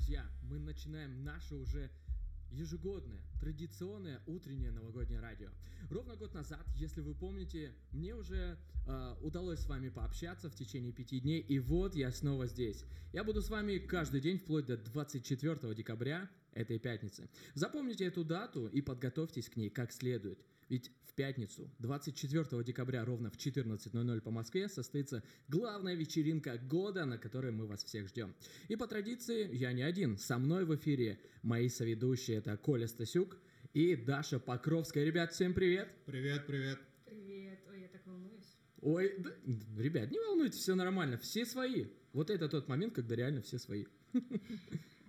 друзья! Мы начинаем наше уже ежегодное, традиционное утреннее новогоднее радио. Ровно год назад, если вы помните, мне уже э, удалось с вами пообщаться в течение пяти дней, и вот я снова здесь. Я буду с вами каждый день вплоть до 24 декабря этой пятницы. Запомните эту дату и подготовьтесь к ней как следует. Ведь в пятницу, 24 декабря, ровно в 14.00 по Москве, состоится главная вечеринка года, на которой мы вас всех ждем. И по традиции, я не один. Со мной в эфире мои соведущие, это Коля Стасюк и Даша Покровская. Ребят, всем привет! Привет, привет. Привет. Ой, я так волнуюсь. Ой, да- ребят, не волнуйтесь, все нормально, все свои. Вот это тот момент, когда реально все свои.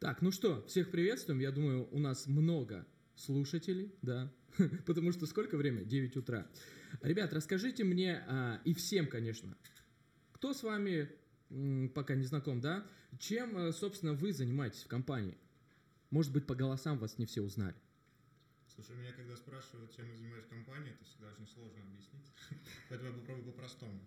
Так, ну что, всех приветствуем. Я думаю, у нас много слушателей, да, потому что сколько время? 9 утра. Ребят, расскажите мне, а, и всем, конечно, кто с вами м, пока не знаком, да, чем, э, собственно, вы занимаетесь в компании? Может быть, по голосам вас не все узнали. Слушай, меня когда спрашивают, чем я занимаюсь в компании, это всегда очень сложно объяснить. Поэтому я попробую по-простому.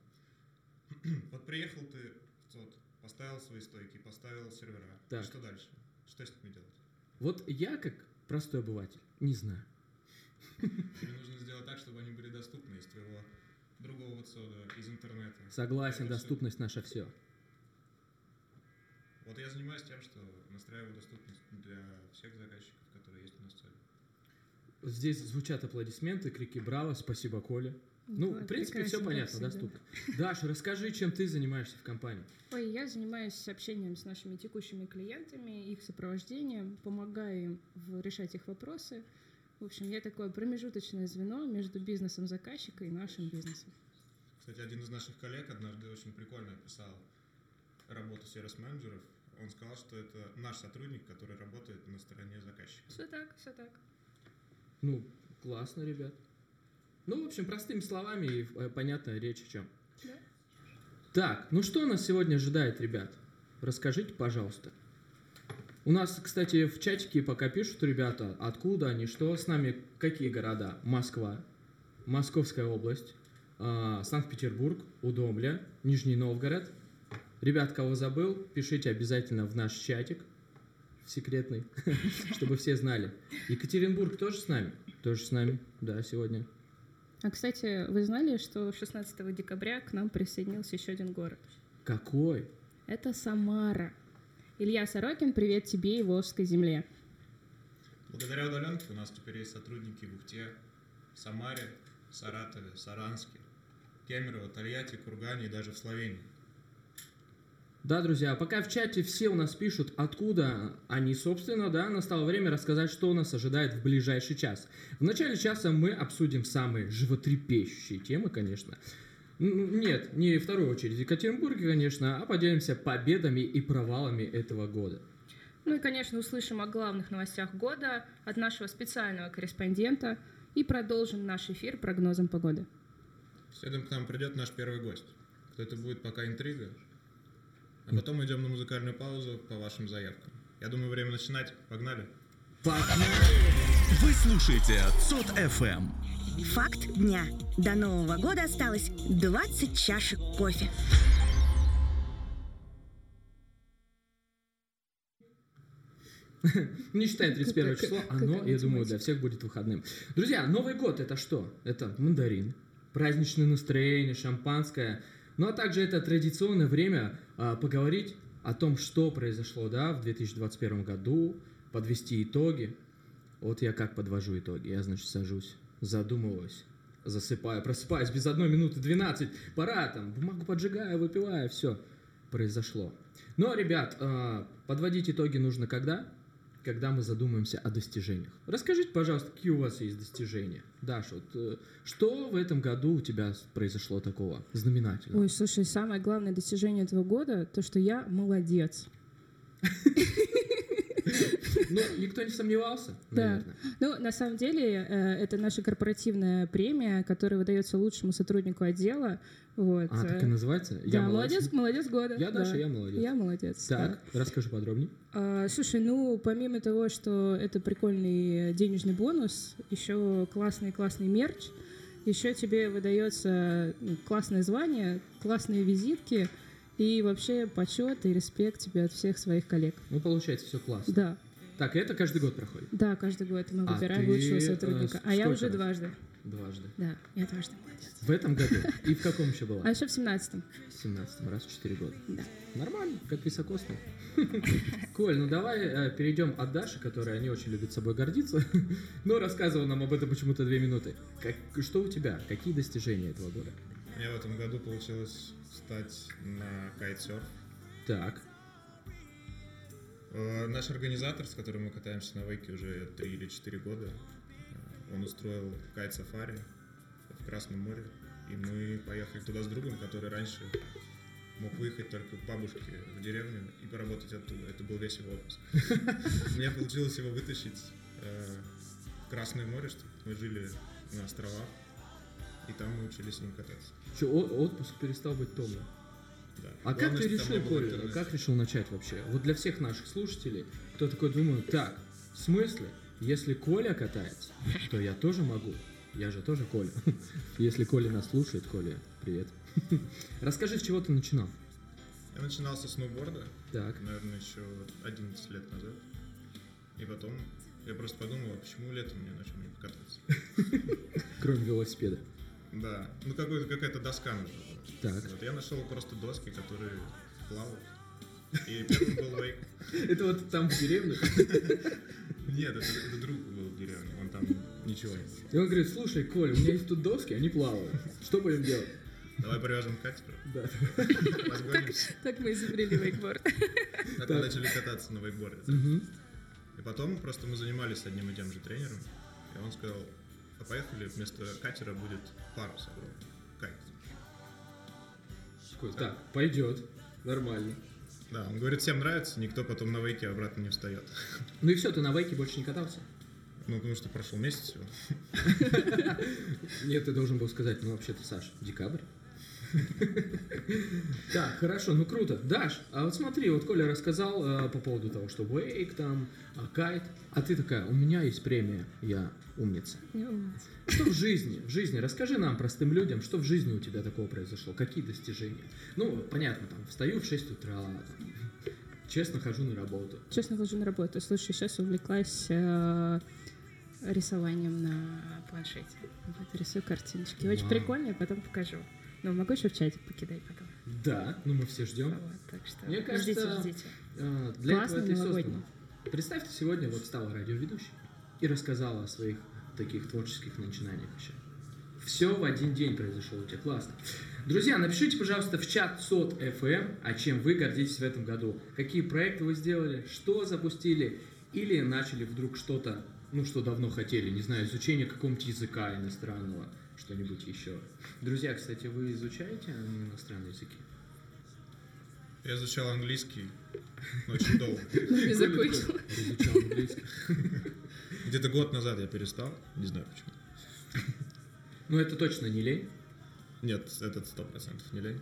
Вот приехал ты в ЦОД, поставил свои стойки, поставил сервера. Так. И что дальше? Что с ними делать? Вот я, как простой обыватель, не знаю. Тебе нужно сделать так, чтобы они были доступны из твоего другого ЦОДа, из интернета. Согласен, Это доступность наша все. Вот я занимаюсь тем, что настраиваю доступность для всех заказчиков, которые есть у нас в ЦОДе. Здесь звучат аплодисменты, крики «Браво!», «Спасибо, Коля!». Ну, в принципе, все понятно, доступно. Даша, расскажи, чем ты занимаешься в компании. Ой, я занимаюсь общением с нашими текущими клиентами, их сопровождением, помогаю им в- решать их вопросы. В общем, я такое промежуточное звено между бизнесом заказчика и нашим бизнесом. Кстати, один из наших коллег однажды очень прикольно описал работу сервис-менеджеров. Он сказал, что это наш сотрудник, который работает на стороне заказчика. Все так, все так. Ну, классно, ребят. Ну, в общем, простыми словами и э, понятно речь о чем. Да. Так, ну что нас сегодня ожидает, ребят? Расскажите, пожалуйста. У нас, кстати, в чатике пока пишут ребята, откуда они, что с нами, какие города. Москва, Московская область, а, Санкт-Петербург, Удомля, Нижний Новгород. Ребят, кого забыл, пишите обязательно в наш чатик секретный, чтобы все знали. Екатеринбург тоже с нами? Тоже с нами, да, сегодня. А, кстати, вы знали, что 16 декабря к нам присоединился еще один город? Какой? Это Самара. Илья Сорокин, привет тебе и Волжской земле. Благодаря удаленке у нас теперь есть сотрудники в Ухте, Самаре, Саратове, Саранске, Кемерово, Тольятти, Кургане и даже в Словении. Да, друзья, пока в чате все у нас пишут, откуда они, собственно, да, настало время рассказать, что нас ожидает в ближайший час. В начале часа мы обсудим самые животрепещущие темы, конечно. Нет, не в вторую очередь Екатеринбурге, конечно, а поделимся победами и провалами этого года. Ну и, конечно, услышим о главных новостях года от нашего специального корреспондента и продолжим наш эфир прогнозом погоды. Следом к нам придет наш первый гость. Кто это будет, пока интрига. А потом идем на музыкальную паузу по вашим заявкам. Я думаю, время начинать. Погнали. Вы слушаете ЦОД ФМ. Факт дня. До Нового года осталось 20 чашек кофе. Не считая 31 Как- число, оно, я думаю, для всех будет выходным. Друзья, Новый год это что? Это мандарин, праздничное настроение, шампанское. Ну а также это традиционное время поговорить о том, что произошло да, в 2021 году, подвести итоги. Вот я как подвожу итоги. Я, значит, сажусь, задумываюсь засыпаю, просыпаюсь без одной минуты 12, пора там, бумагу поджигаю, выпиваю, все, произошло. Но, ребят, э, подводить итоги нужно когда? Когда мы задумаемся о достижениях. Расскажите, пожалуйста, какие у вас есть достижения? Даш, вот, э, что в этом году у тебя произошло такого знаменательного? Ой, слушай, самое главное достижение этого года то, что я молодец. Ну, никто не сомневался, Да. наверное. Ну, на самом деле, э, это наша корпоративная премия, которая выдается лучшему сотруднику отдела. Вот. А, так и называется? Да, молодец, молодец года. Я да. Даша, я молодец. Я молодец. Так, да. расскажи подробнее. А, слушай, ну, помимо того, что это прикольный денежный бонус, еще классный-классный мерч, еще тебе выдается ну, классное звание, классные визитки и вообще почет и респект тебе от всех своих коллег. Ну, получается, все классно. Да, Так, это каждый год проходит? да, каждый год мы А выбираем ты, лучшего э, сотрудника. с- А я уже раз? дважды. Дважды. Да, я дважды молодец. В этом году? И в каком еще была? А еще в семнадцатом. В 17 раз в 4 года. Да. Нормально, как високосный. Коль, ну давай э, перейдем от Даши, которая не очень любит собой гордиться, но рассказывала нам об этом почему-то две минуты. Как, что у тебя? Какие достижения этого года? Меня в этом году получилось встать на кайтсерф. Так, Э, Наш организатор, с которым мы катаемся на вейке уже 3 или 4 года, э, он устроил кайт-сафари в Красном море. И мы поехали туда с другом, который раньше мог выехать только к бабушке в деревню и поработать оттуда. Это был весь его отпуск. Мне получилось его вытащить э, в Красное море, чтобы мы жили на островах. И там мы учились с ним кататься. О- отпуск перестал быть томным. Да. А как Главное, ты что там решил, не интернета. как решил начать вообще? Вот для всех наших слушателей, кто такой думает, так, в смысле, если Коля катается, то я тоже могу. Я же тоже Коля. Если Коля нас слушает, Коля, привет. Расскажи, с чего ты начинал? Я начинал со сноуборда, Так, наверное, еще 11 лет назад. И потом я просто подумал, а почему летом мне на чем-нибудь кататься? кроме велосипеда. Да, ну какой- какая-то доска нужна была. Так. Вот, я нашел просто доски, которые плавают. И первым был вейк. Это вот там в деревне. Нет, это, это друг был в деревне, он там ничего не было. И он говорит, слушай, Коля, у меня есть тут доски, они плавают. Что будем делать? Давай привяжем к катеру, Да. разгонимся. Так мы изобрели вейкборд. Так мы начали кататься на вейкборде. Мгм. И потом просто мы занимались с одним и тем же тренером. И он сказал, а поехали, вместо катера будет парус огромный. Кайт. Такой, Так, пойдет. Нормально. Да, он говорит, всем нравится, никто потом на вейке обратно не встает. Ну и все, ты на вейке больше не катался? Ну, потому что прошел месяц всего. Нет, ты должен был сказать, ну вообще-то, Саш, декабрь. Так, хорошо, ну круто. Даш, а вот смотри, вот Коля рассказал э, по поводу того, что вейк там, а кайт, а ты такая, у меня есть премия, я умница. Что в жизни, в жизни, расскажи нам, простым людям, что в жизни у тебя такого произошло, какие достижения? Ну, понятно, там, встаю в 6 утра, там, честно хожу на работу. Честно хожу на работу. Слушай, сейчас увлеклась э, рисованием на планшете. Вот, рисую картиночки. Очень Вау. прикольно, я потом покажу. Ну, могу еще в чатик покидать потом. Да, ну мы все ждем. Вот, так что Мне кажется, ждите, ждите. А, Для Классный этого это и создано. Представь, ты сегодня вот стала радиоведущей и рассказала о своих таких творческих начинаниях вообще. Все в один день произошло у тебя, классно. Друзья, напишите, пожалуйста, в чат СОТ FM, а чем вы гордитесь в этом году. Какие проекты вы сделали, что запустили, или начали вдруг что-то, ну, что давно хотели, не знаю, изучение какого-нибудь языка иностранного, что-нибудь еще. Друзья, кстати, вы изучаете иностранные языки? Я изучал английский очень долго. Не закончил. Изучал английский. Где-то год назад я перестал, не знаю почему. Ну, это точно не лень. Нет, этот сто процентов не лень.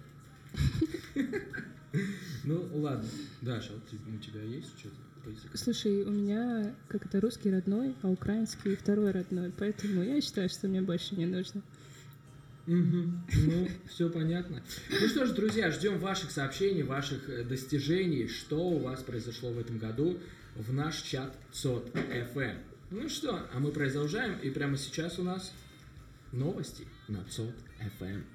Ну, ладно. Даша, вот у тебя есть что-то? Слушай, у меня как это русский родной, а украинский второй родной, поэтому я считаю, что мне больше не нужно. Ну, все понятно. Ну что ж, друзья, ждем ваших сообщений, ваших э, достижений, что у вас произошло в этом году в наш чат СОТ FM. Ну что, а мы продолжаем, и прямо сейчас у нас новости на СОТ FM.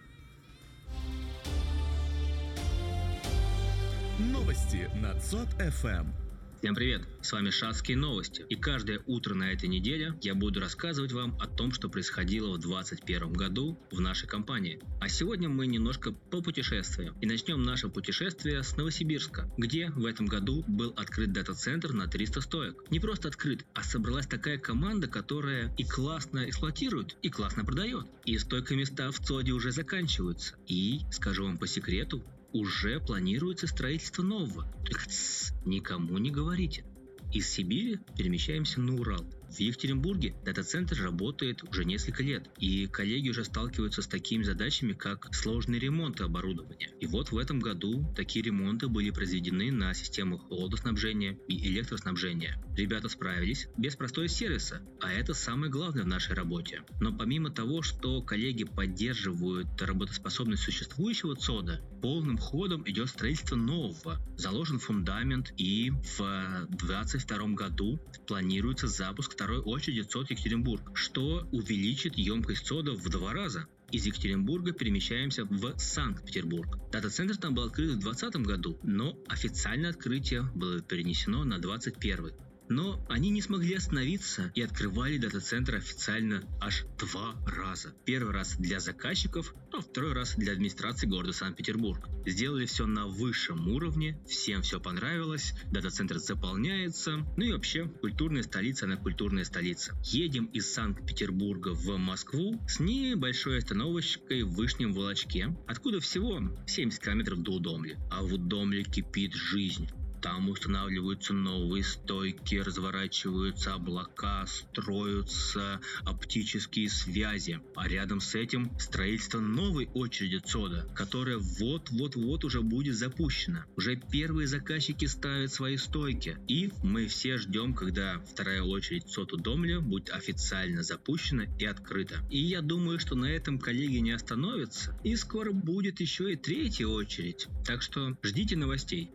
Новости на ЦОД ФМ. Всем привет! С вами Шацкие новости. И каждое утро на этой неделе я буду рассказывать вам о том, что происходило в 2021 году в нашей компании. А сегодня мы немножко попутешествуем. И начнем наше путешествие с Новосибирска, где в этом году был открыт дата-центр на 300 стоек. Не просто открыт, а собралась такая команда, которая и классно эксплуатирует, и классно продает. И стойкоместа в ЦОДе уже заканчиваются. И, скажу вам по секрету, уже планируется строительство нового. Тссс, никому не говорите. Из Сибири перемещаемся на Урал. В Екатеринбурге дата-центр работает уже несколько лет, и коллеги уже сталкиваются с такими задачами, как сложный ремонт оборудования. И вот в этом году такие ремонты были произведены на системах холодоснабжения и электроснабжения. Ребята справились без простого сервиса, а это самое главное в нашей работе. Но помимо того, что коллеги поддерживают работоспособность существующего ЦОДа, полным ходом идет строительство нового. Заложен фундамент, и в 2022 году планируется запуск второй очереди ЦОД Екатеринбург, что увеличит емкость ЦОДа в два раза. Из Екатеринбурга перемещаемся в Санкт-Петербург. Дата-центр там был открыт в 2020 году, но официальное открытие было перенесено на 2021. Но они не смогли остановиться и открывали дата-центр официально аж два раза. Первый раз для заказчиков, а второй раз для администрации города Санкт-Петербург. Сделали все на высшем уровне, всем все понравилось, дата-центр заполняется, ну и вообще культурная столица, она культурная столица. Едем из Санкт-Петербурга в Москву с небольшой остановочкой в Вышнем Волочке, откуда всего 70 километров до Удомли. А в Удомле кипит жизнь. Там устанавливаются новые стойки, разворачиваются облака, строятся оптические связи. А рядом с этим строительство новой очереди ЦОДа, которая вот-вот-вот уже будет запущена. Уже первые заказчики ставят свои стойки. И мы все ждем, когда вторая очередь ЦОД Удомля будет официально запущена и открыта. И я думаю, что на этом коллеги не остановятся. И скоро будет еще и третья очередь. Так что ждите новостей.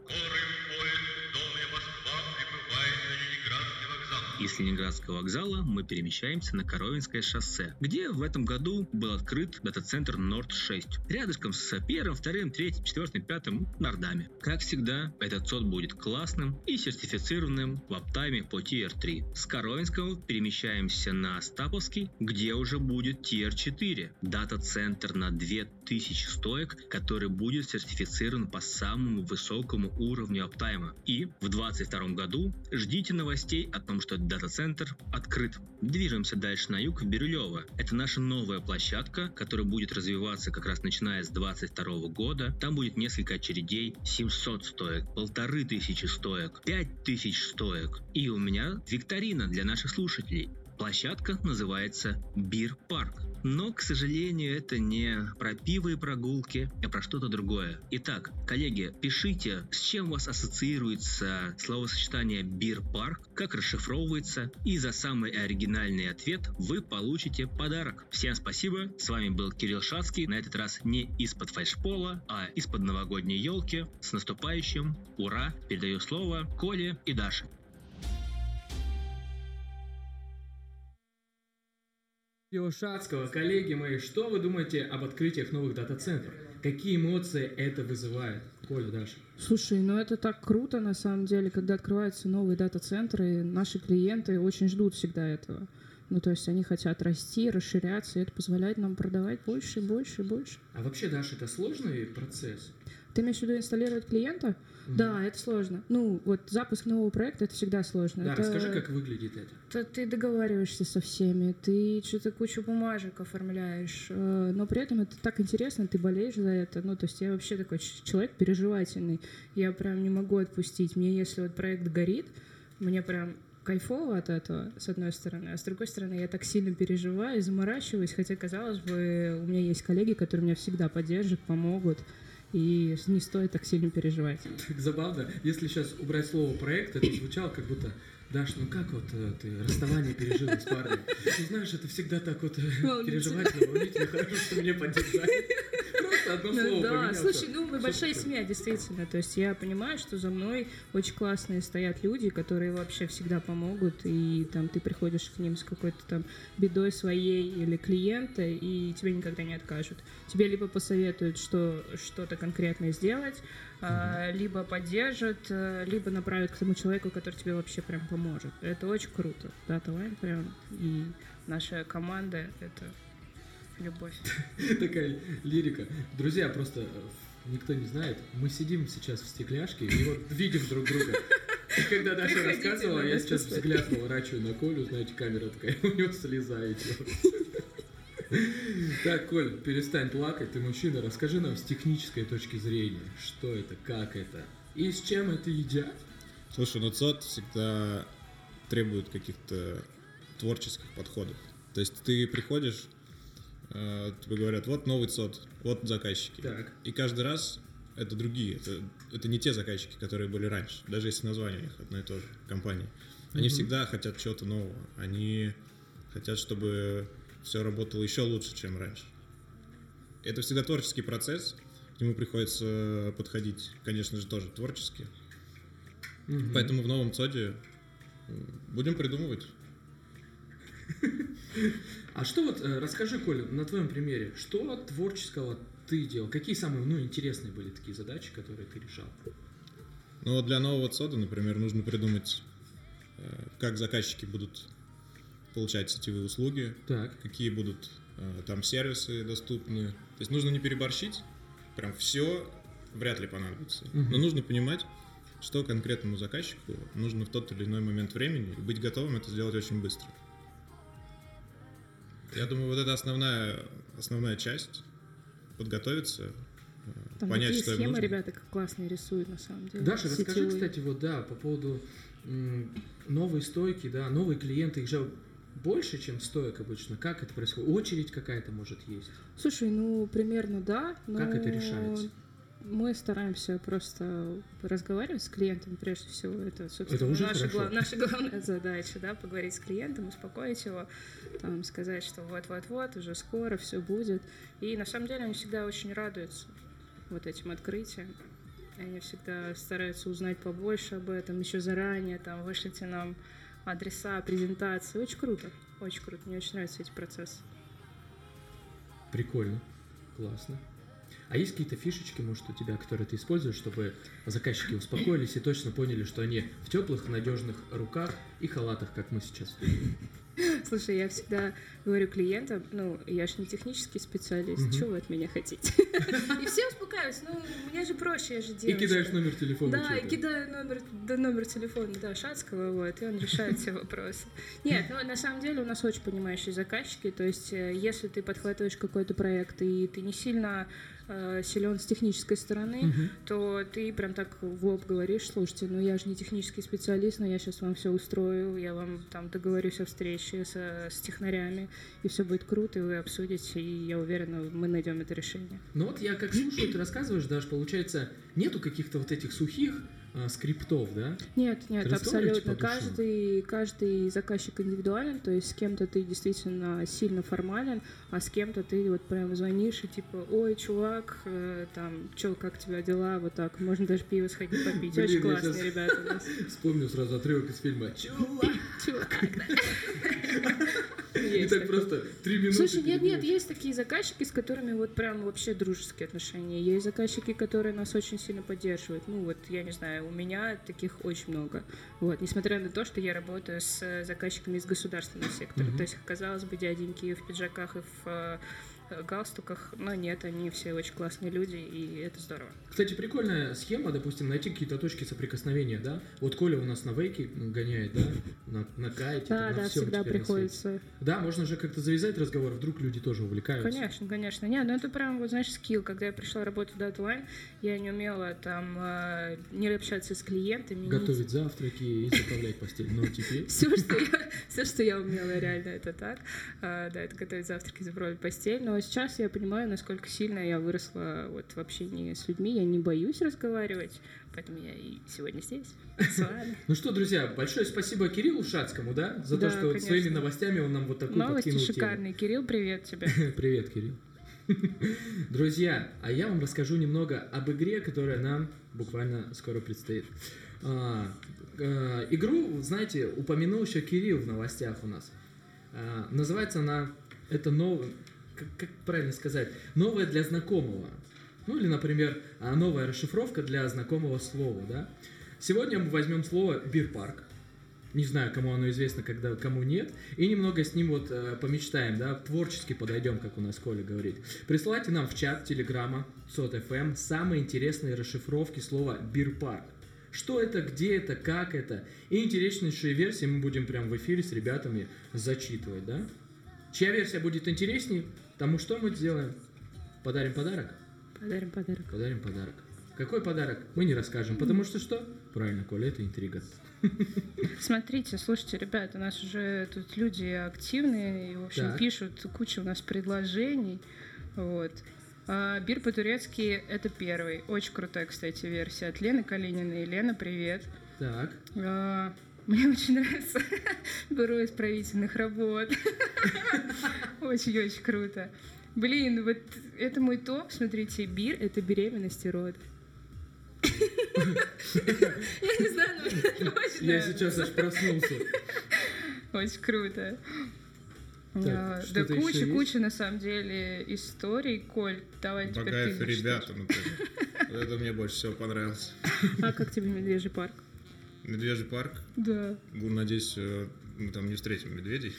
Из Ленинградского вокзала мы перемещаемся на Коровинское шоссе, где в этом году был открыт дата-центр Норд-6, рядышком с первым, вторым, третьим, четвертым, пятым нордами. Как всегда, этот ЦОД будет классным и сертифицированным в аптайме по TR3. С Коровинского перемещаемся на Остаповский, где уже будет TR4, дата-центр на 2000 стоек, который будет сертифицирован по самому высокому уровню аптайма. И в 2022 году ждите новостей о том, что дата-центр открыт. Движемся дальше на юг в Бирюлево. Это наша новая площадка, которая будет развиваться как раз начиная с 22 года. Там будет несколько очередей, 700 стоек, полторы тысячи стоек, 5000 стоек. И у меня викторина для наших слушателей. Площадка называется Бир Парк. Но, к сожалению, это не про пиво и прогулки, а про что-то другое. Итак, коллеги, пишите, с чем у вас ассоциируется словосочетание бир-парк, как расшифровывается, и за самый оригинальный ответ вы получите подарок. Всем спасибо, с вами был Кирилл Шацкий, на этот раз не из-под фальшпола, а из-под новогодней елки. С наступающим, ура, передаю слово Коле и Даше. Шацкого, коллеги мои, что вы думаете об открытиях новых дата-центров? Какие эмоции это вызывает? Коля, Даша. Слушай, ну это так круто на самом деле, когда открываются новые дата-центры, наши клиенты очень ждут всегда этого. Ну, то есть они хотят расти, расширяться, и это позволяет нам продавать больше, больше, больше. А вообще, Даша, это сложный процесс? Ты имеешь в виду инсталлировать клиента? Да, это сложно. Ну, вот запуск нового проекта это всегда сложно. Да, Это- расскажи, как выглядит это. то ты договариваешься со всеми, ты что-то кучу бумажек оформляешь, э, но при этом это так интересно, ты болеешь за это. Ну, то есть я вообще такой человек переживательный. Я прям не могу отпустить. Мне, если вот проект горит, мне прям кайфово от этого, с одной стороны, а с другой стороны, я так сильно переживаю и заморачиваюсь, хотя, казалось бы, у меня есть коллеги, которые меня всегда поддержат, помогут, и не стоит так сильно переживать. Так забавно, если сейчас убрать слово проект, это звучало как будто Даш, ну как вот э, ты расставание пережила с парнем? Ну знаешь, это всегда так вот э, Волнительно. переживательно, волнительно, хорошо, что меня поддержали. Просто одно Ну слово да, слушай, ну мы большая семья, действительно. То есть я понимаю, что за мной очень классные стоят люди, которые вообще всегда помогут, и там ты приходишь к ним с какой-то там бедой своей или клиента, и тебе никогда не откажут. Тебе либо посоветуют, что что-то конкретное сделать, а, либо поддержат, а, либо направят к тому человеку, который тебе вообще прям поможет. Это очень круто. Да, Талайн прям и наша команда — это любовь. Такая лирика. Друзья, просто э, никто не знает, мы сидим сейчас в стекляшке и вот видим друг друга. И когда Даша Приходите рассказывала, я сейчас посмотреть. взгляд поворачиваю на Колю, знаете, камера такая, у него слеза идет. Так, Коль, перестань плакать, ты мужчина, расскажи нам с технической точки зрения, что это, как это, и с чем это едят. Слушай, ну ЦОД всегда требует каких-то творческих подходов. То есть ты приходишь, тебе говорят, вот новый ЦОД, вот заказчики. Так. И каждый раз это другие, это, это не те заказчики, которые были раньше, даже если название у них одно и то же, компании. Они Мгм. всегда хотят чего-то нового, они хотят, чтобы все работало еще лучше, чем раньше. Это всегда творческий процесс, к нему приходится подходить, конечно же, тоже творчески. Мгм. Поэтому в новом ЦОДе будем придумывать. А что вот, э, расскажи, Коля, на твоем примере, что творческого ты делал? Какие самые, ну, интересные были такие задачи, которые ты решал? Вот для нового ЦОДа, например, нужно придумать, э, как заказчики будут получать сетевые услуги, Так. какие будут э, там сервисы доступны. То есть нужно не переборщить, прям все вряд ли понадобится. Мгм. Но нужно понимать, что конкретному заказчику нужно в тот или иной момент времени, и быть готовым это сделать очень быстро. Я думаю, вот это основная, основная часть. Подготовиться, Там понять, что схемы нужно. ребята как классно рисуют, на самом деле. Даша, расскажи, Сетевые. кстати, вот, да, по поводу м, новой стойки, да, новые клиенты, их же больше, чем стоек обычно. Как это происходит? Очередь какая-то, может, есть? Слушай, ну, примерно да. Но Как это решается? Мы стараемся просто разговаривать с клиентом, прежде всего. Это, собственно, Это уже наша, гла- наша главная задача, да, поговорить с клиентом, успокоить его, там, сказать, что вот-вот-вот, уже скоро все будет. И на самом деле они всегда очень радуются вот этим открытиям. Они всегда стараются узнать побольше об этом еще заранее, там, вышлите нам адреса, презентации. Очень круто, очень круто. Мне очень нравятся эти процессы. Прикольно. Классно. А есть какие-то фишечки, может, у тебя, которые ты используешь, чтобы заказчики успокоились и точно поняли, что они в теплых, надежных руках и халатах, как мы сейчас. Слушай, я всегда говорю клиентам, ну, я же не технический специалист, Мгм. что вы от меня хотите? И все успокаиваются, ну, мне же проще, я же И девочка. кидаешь номер телефона. Да, и кидаю номер, да, номер телефона, да, Шацкого, вот, и он решает все вопросы. Нет, ну, на самом деле у нас очень понимающие заказчики, то есть, э, если ты подхватываешь какой-то проект, и ты не сильно э, силен с технической стороны, Мгм. то ты прям так в лоб говоришь, слушайте, ну я же не технический специалист, но я сейчас вам все устрою, я вам там договорюсь о встрече со- с технарями, и все будет круто, и вы обсудите, и я уверена, мы найдем это решение. Ну вот я как слушаю, ты рассказываешь, даже получается, нету каких-то вот этих сухих а, скриптов, да? Нет, нет, абсолютно. душам? Каждый, каждый заказчик индивидуален, то есть с кем-то ты действительно сильно формален, а с кем-то ты вот прям звонишь и типа, ой, чувак, э, там, чё, как тебя дела, вот так, можно даже пиво сходить попить. Блин, Очень классные ребята у нас. Вспомнил сразу отрывок из фильма. Чувак! Чувак. И так просто три минуты. Слушай, нет, нет, есть такие заказчики, с которыми вот прям вообще дружеские отношения. Есть заказчики, которые нас очень сильно поддерживают. Ну вот, я не знаю, у меня таких очень много. Вот, несмотря на то, что я работаю с заказчиками из государственного сектора. Мгм. То есть, казалось бы, дяденьки в пиджаках и в э, галстуках, но нет, они все очень классные люди, и это здорово. Кстати, прикольная схема, допустим, найти какие-то точки соприкосновения, да? Вот Коля у нас на вейке гоняет, да? На, на кайте, Да, на да, всем всегда приходится Да, можно же как-то завязать разговор, вдруг люди тоже увлекаются. Конечно, конечно. Не, ну это прям, вот знаешь, скилл. Когда я пришла работать в Deadline, я не умела там э, не общаться с клиентами. не Готовить завтраки и заправлять постель. Но теперь... все, что я, умела, реально это так. А, да, это готовить завтраки, заправлять постель. Но сейчас я понимаю, насколько сильно я выросла вот в общении с людьми. Я не боюсь разговаривать, поэтому я и сегодня здесь. Ну что, друзья, большое спасибо Кириллу Шацкому, да? За то, что своими новостями он нам вот такую Новости подкинул тему. шикарные. Кирилл, привет тебе. Привет, Кирилл. Друзья, а я вам расскажу немного об игре, которая нам буквально скоро предстоит. А, э, игру, знаете, упомянул еще Кирилл в новостях у нас. А, называется она, это новое, как, как правильно сказать, новое для знакомого. Ну или, например, а, новая расшифровка для знакомого слова, да. Сегодня мы возьмем слово бирпарк. Не знаю, кому оно известно, когда, кому нет. И немного с ним вот э, помечтаем, да, творчески подойдем, как у нас Коля говорит. Присылайте нам в чат Телеграма СОТ.ФМ самые интересные расшифровки слова бирпарк. Что это, где это, как это. И интереснейшие версии мы будем прям в эфире с ребятами зачитывать, да? Чья версия будет интересней, тому что мы сделаем? Подарим подарок? Подарим подарок. Подарим подарок. Какой подарок? Мы не расскажем, потому что что? Правильно, Коля, это интрига. Смотрите, слушайте, ребят, у нас уже тут люди активные, и, в общем, Так. пишут кучу у нас предложений. Вот. А, Бир по-турецки — это первый. Очень крутая, кстати, версия от Лены Калининой. Лена, привет. Так. А, Мне очень нравится бюро исправительных работ. Очень-очень круто. Блин, вот это мой топ. Смотрите, бир — это беременность и род. Я не знаю, но очень Я сейчас аж проснулся. Очень круто. Так, Да куча, куча на самом деле историй. Коль, давай теперь ты ребята, например. Вот это мне больше всего понравилось. А как тебе Медвежий парк? Медвежий парк. Да. Надеюсь, э, мы там не встретим медведей.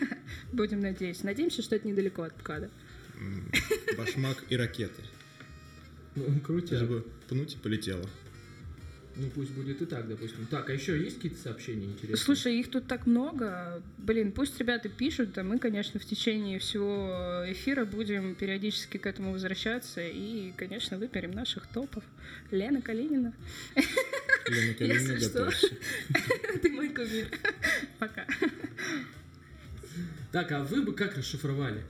Будем надеяться. Надеемся, что это недалеко от МКАДа. М, Башмак и ракеты. Ну, крутя. бы пнуть и полетело. Ну, пусть будет и так, допустим. Так, а еще есть какие-то сообщения интересные? Слушай, их тут так много. Блин, пусть ребята пишут, а мы, конечно, в течение всего эфира будем периодически к этому возвращаться и, конечно, выберем наших топов. Лена Калинина. Лена Калинина, Если что. Ты мой кумир. Пока. Так, а вы бы как расшифровали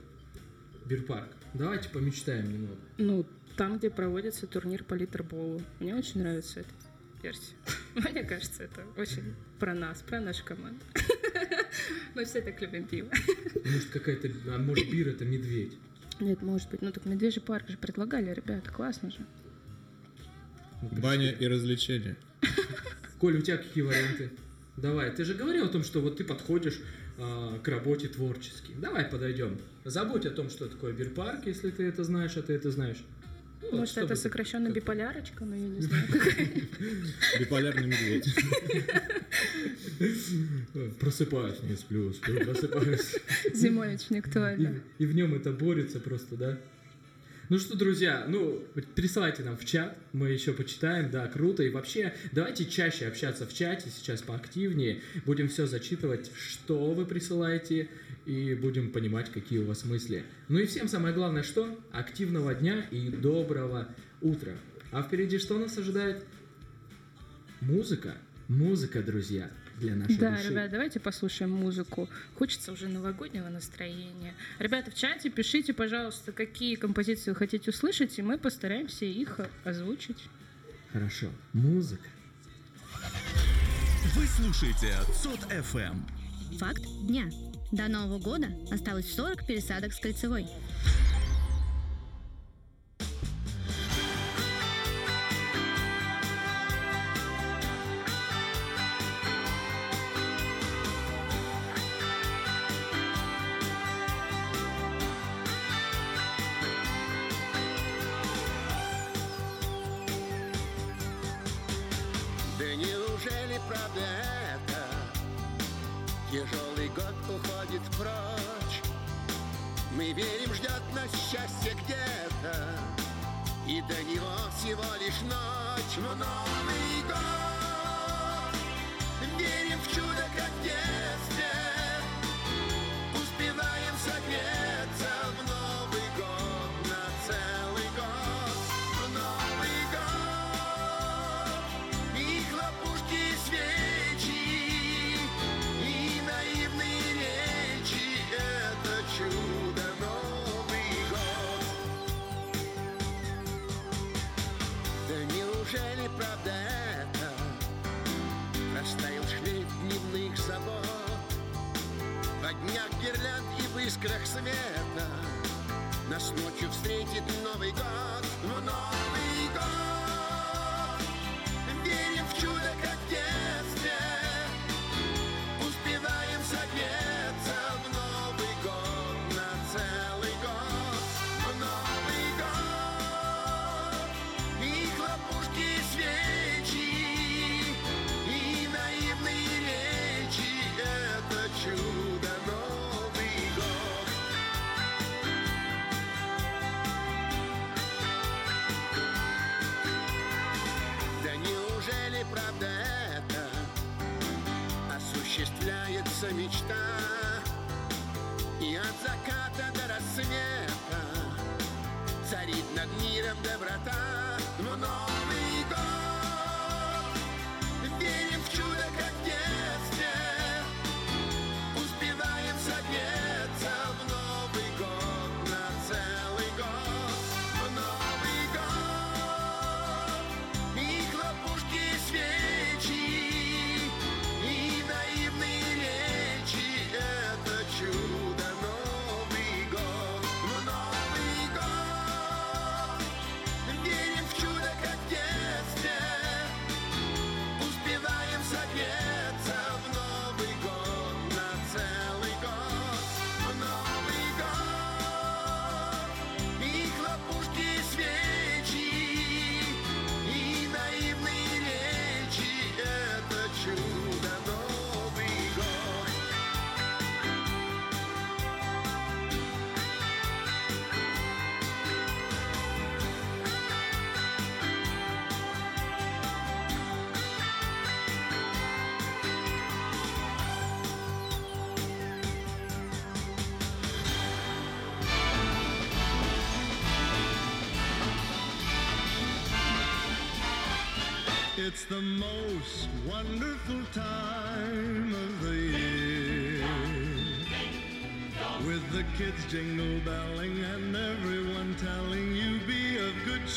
Бирпарк? Давайте помечтаем немного. Ну, там, где проводится турнир по литерболу. Мне очень нравится эта версия. Мне кажется, это очень про нас, про нашу команду. Мы все так любим пиво. Может, какая-то... А может, Бир это медведь? Нет, может быть. Ну, так Медвежий парк же предлагали, ребята, классно же. Баня и развлечения. Коля, у тебя какие варианты? Давай, ты же говорил о том, что вот ты подходишь а, к работе творчески. Давай подойдем. Забудь о том, что такое бирпарк, если ты это знаешь, а ты это знаешь. Ну, Может, это сокращенно биполярочка, но я не знаю. Биполярный медведь. Просыпаюсь, не сплю, сплю, просыпаюсь. Зимой очень актуально. и в нем это борется просто, да? Ну что, друзья, ну, присылайте нам в чат, мы еще почитаем, да, круто. И вообще, давайте чаще общаться в чате, сейчас поактивнее. Будем все зачитывать, что вы присылаете, и будем понимать, какие у вас мысли. Ну и всем самое главное, что? Активного дня и доброго утра. А впереди что нас ожидает? Музыка. Музыка, друзья, для нашей Да, души. ребят, давайте послушаем музыку. Хочется уже новогоднего настроения. Ребята, в чате пишите, пожалуйста, какие композиции вы хотите услышать, и мы постараемся их озвучить. Хорошо, музыка. Вы слушаете ЦОД ФМ. Факт дня. До Нового года осталось 40 пересадок с кольцевой.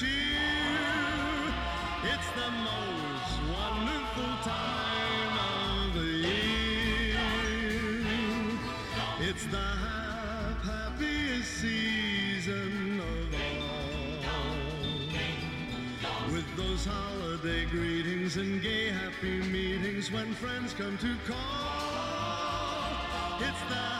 Cheer. It's the most wonderful time of the year. It's the hap- happiest season of all. With those holiday greetings and gay happy meetings when friends come to call. It's the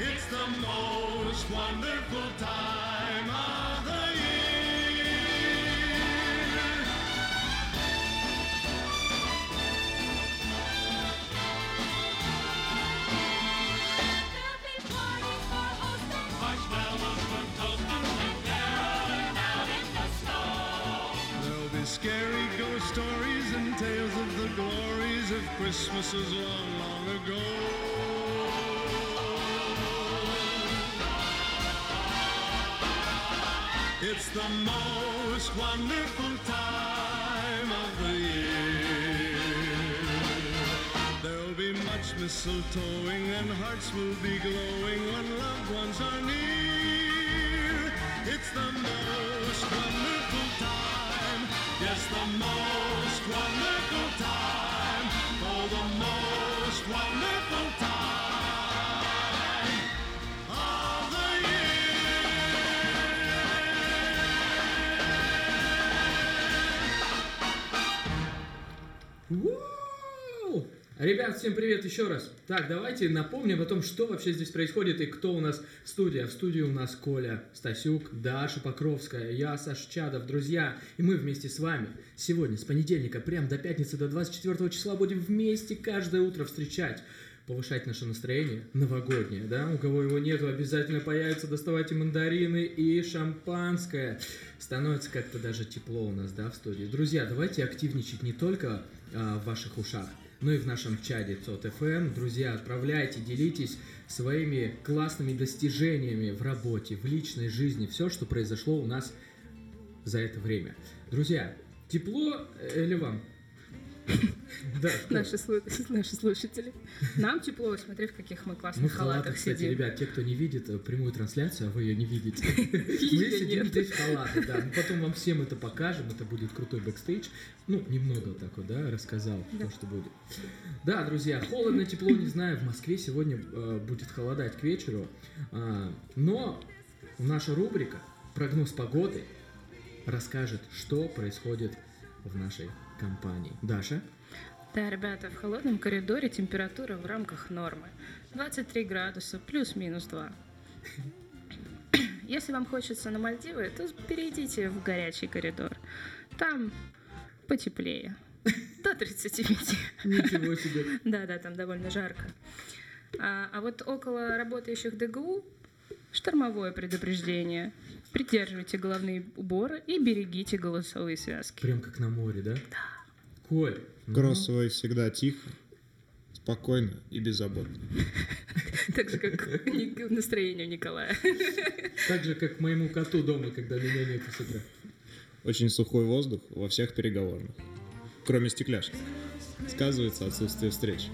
It's the most wonderful time of the year. There'll be parties for hosts marshmallows for out in the snow. There'll be scary ghost stories and tales of the glories of Christmases long, long ago. It's the most wonderful time of the year. There'll be much mistletoeing and hearts will be glowing when loved ones are near. It's the most wonderful time. Yes, the most wonderful time. Oh, the most wonderful time Ребят, всем привет еще раз. Так, давайте напомним о том, что вообще здесь происходит и кто у нас в студии. В студии у нас Коля Стасюк, Даша Покровская, я Саша Чадов, друзья. И мы вместе с вами сегодня, с понедельника, прям до пятницы, до 24 числа будем вместе каждое утро встречать повышать наше настроение новогоднее, да, у кого его нету, обязательно появится, доставайте мандарины и шампанское. Становится как-то даже тепло у нас, да, в студии. Друзья, давайте активничать не только а, в ваших ушах, ну и в нашем чате ЦОТ.ФМ. Друзья, отправляйте, делитесь своими классными достижениями в работе, в личной жизни, все, что произошло у нас за это время. Друзья, тепло э, или вам? Да? Наши, слу- наши слушатели. Нам тепло, смотри, в каких мы Мы классных в халатах, халатах кстати, сидим. ребят, те, кто не видит э, прямую трансляцию, а вы ее не видите. Мы сидим здесь в халатах, да. Мы потом вам всем это покажем, это будет крутой бэкстейдж. Ну, немного так вот, да, рассказал, то, что будет. Да, друзья, холодно, тепло, не знаю, в Москве сегодня э, будет холодать к вечеру. А, но наша рубрика «Прогноз погоды» расскажет, что происходит в нашей компании. Даша? Да, ребята, в холодном коридоре температура в рамках нормы. 23 градуса, плюс-минус 2. Если вам хочется на Мальдивы, то перейдите в горячий коридор. Там потеплее. До 35. Ничего себе. Да-да, там довольно жарко. А, а вот около работающих ДГУ штормовое предупреждение. Придерживайте головные уборы и берегите голосовые связки. Прям как на море, да? Да. Коль. ну, Кроссовой всегда тихо, спокойно и беззаботно. Так же, как настроение у Николая. Так же, как моему коту дома, когда меня нет с утра. Очень сухой воздух во всех переговорных. Кроме стекляшек. Сказывается отсутствие встреч.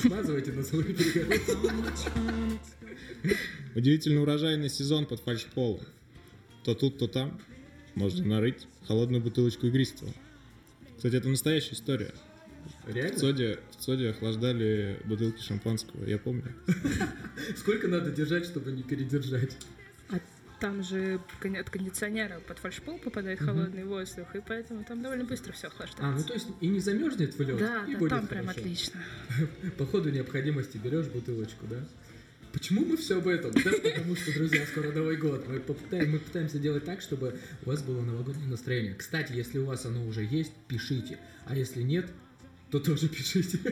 Смазывайте носовые переговоры. Удивительно урожайный сезон под фальшполом. То тут, то там можно нарыть холодную бутылочку игристого. Кстати, это настоящая история. В Реально? Соде, в Соде охлаждали бутылки шампанского, я помню. Сколько надо держать, чтобы не передержать? А там же от кондиционера под фальшпол попадает холодный воздух, и поэтому там довольно быстро все А, ну охлаждается. то есть и не замерзнет в лед, Да, и да, будет там прям отлично. По ходу необходимости берешь бутылочку, да? Почему мы все об этом? Да, потому что, друзья, скоро Новый год. Мы, попытаем- мы пытаемся делать так, чтобы у вас было новогоднее настроение. Кстати, если у вас оно уже есть, пишите. А если нет, то тоже пишите.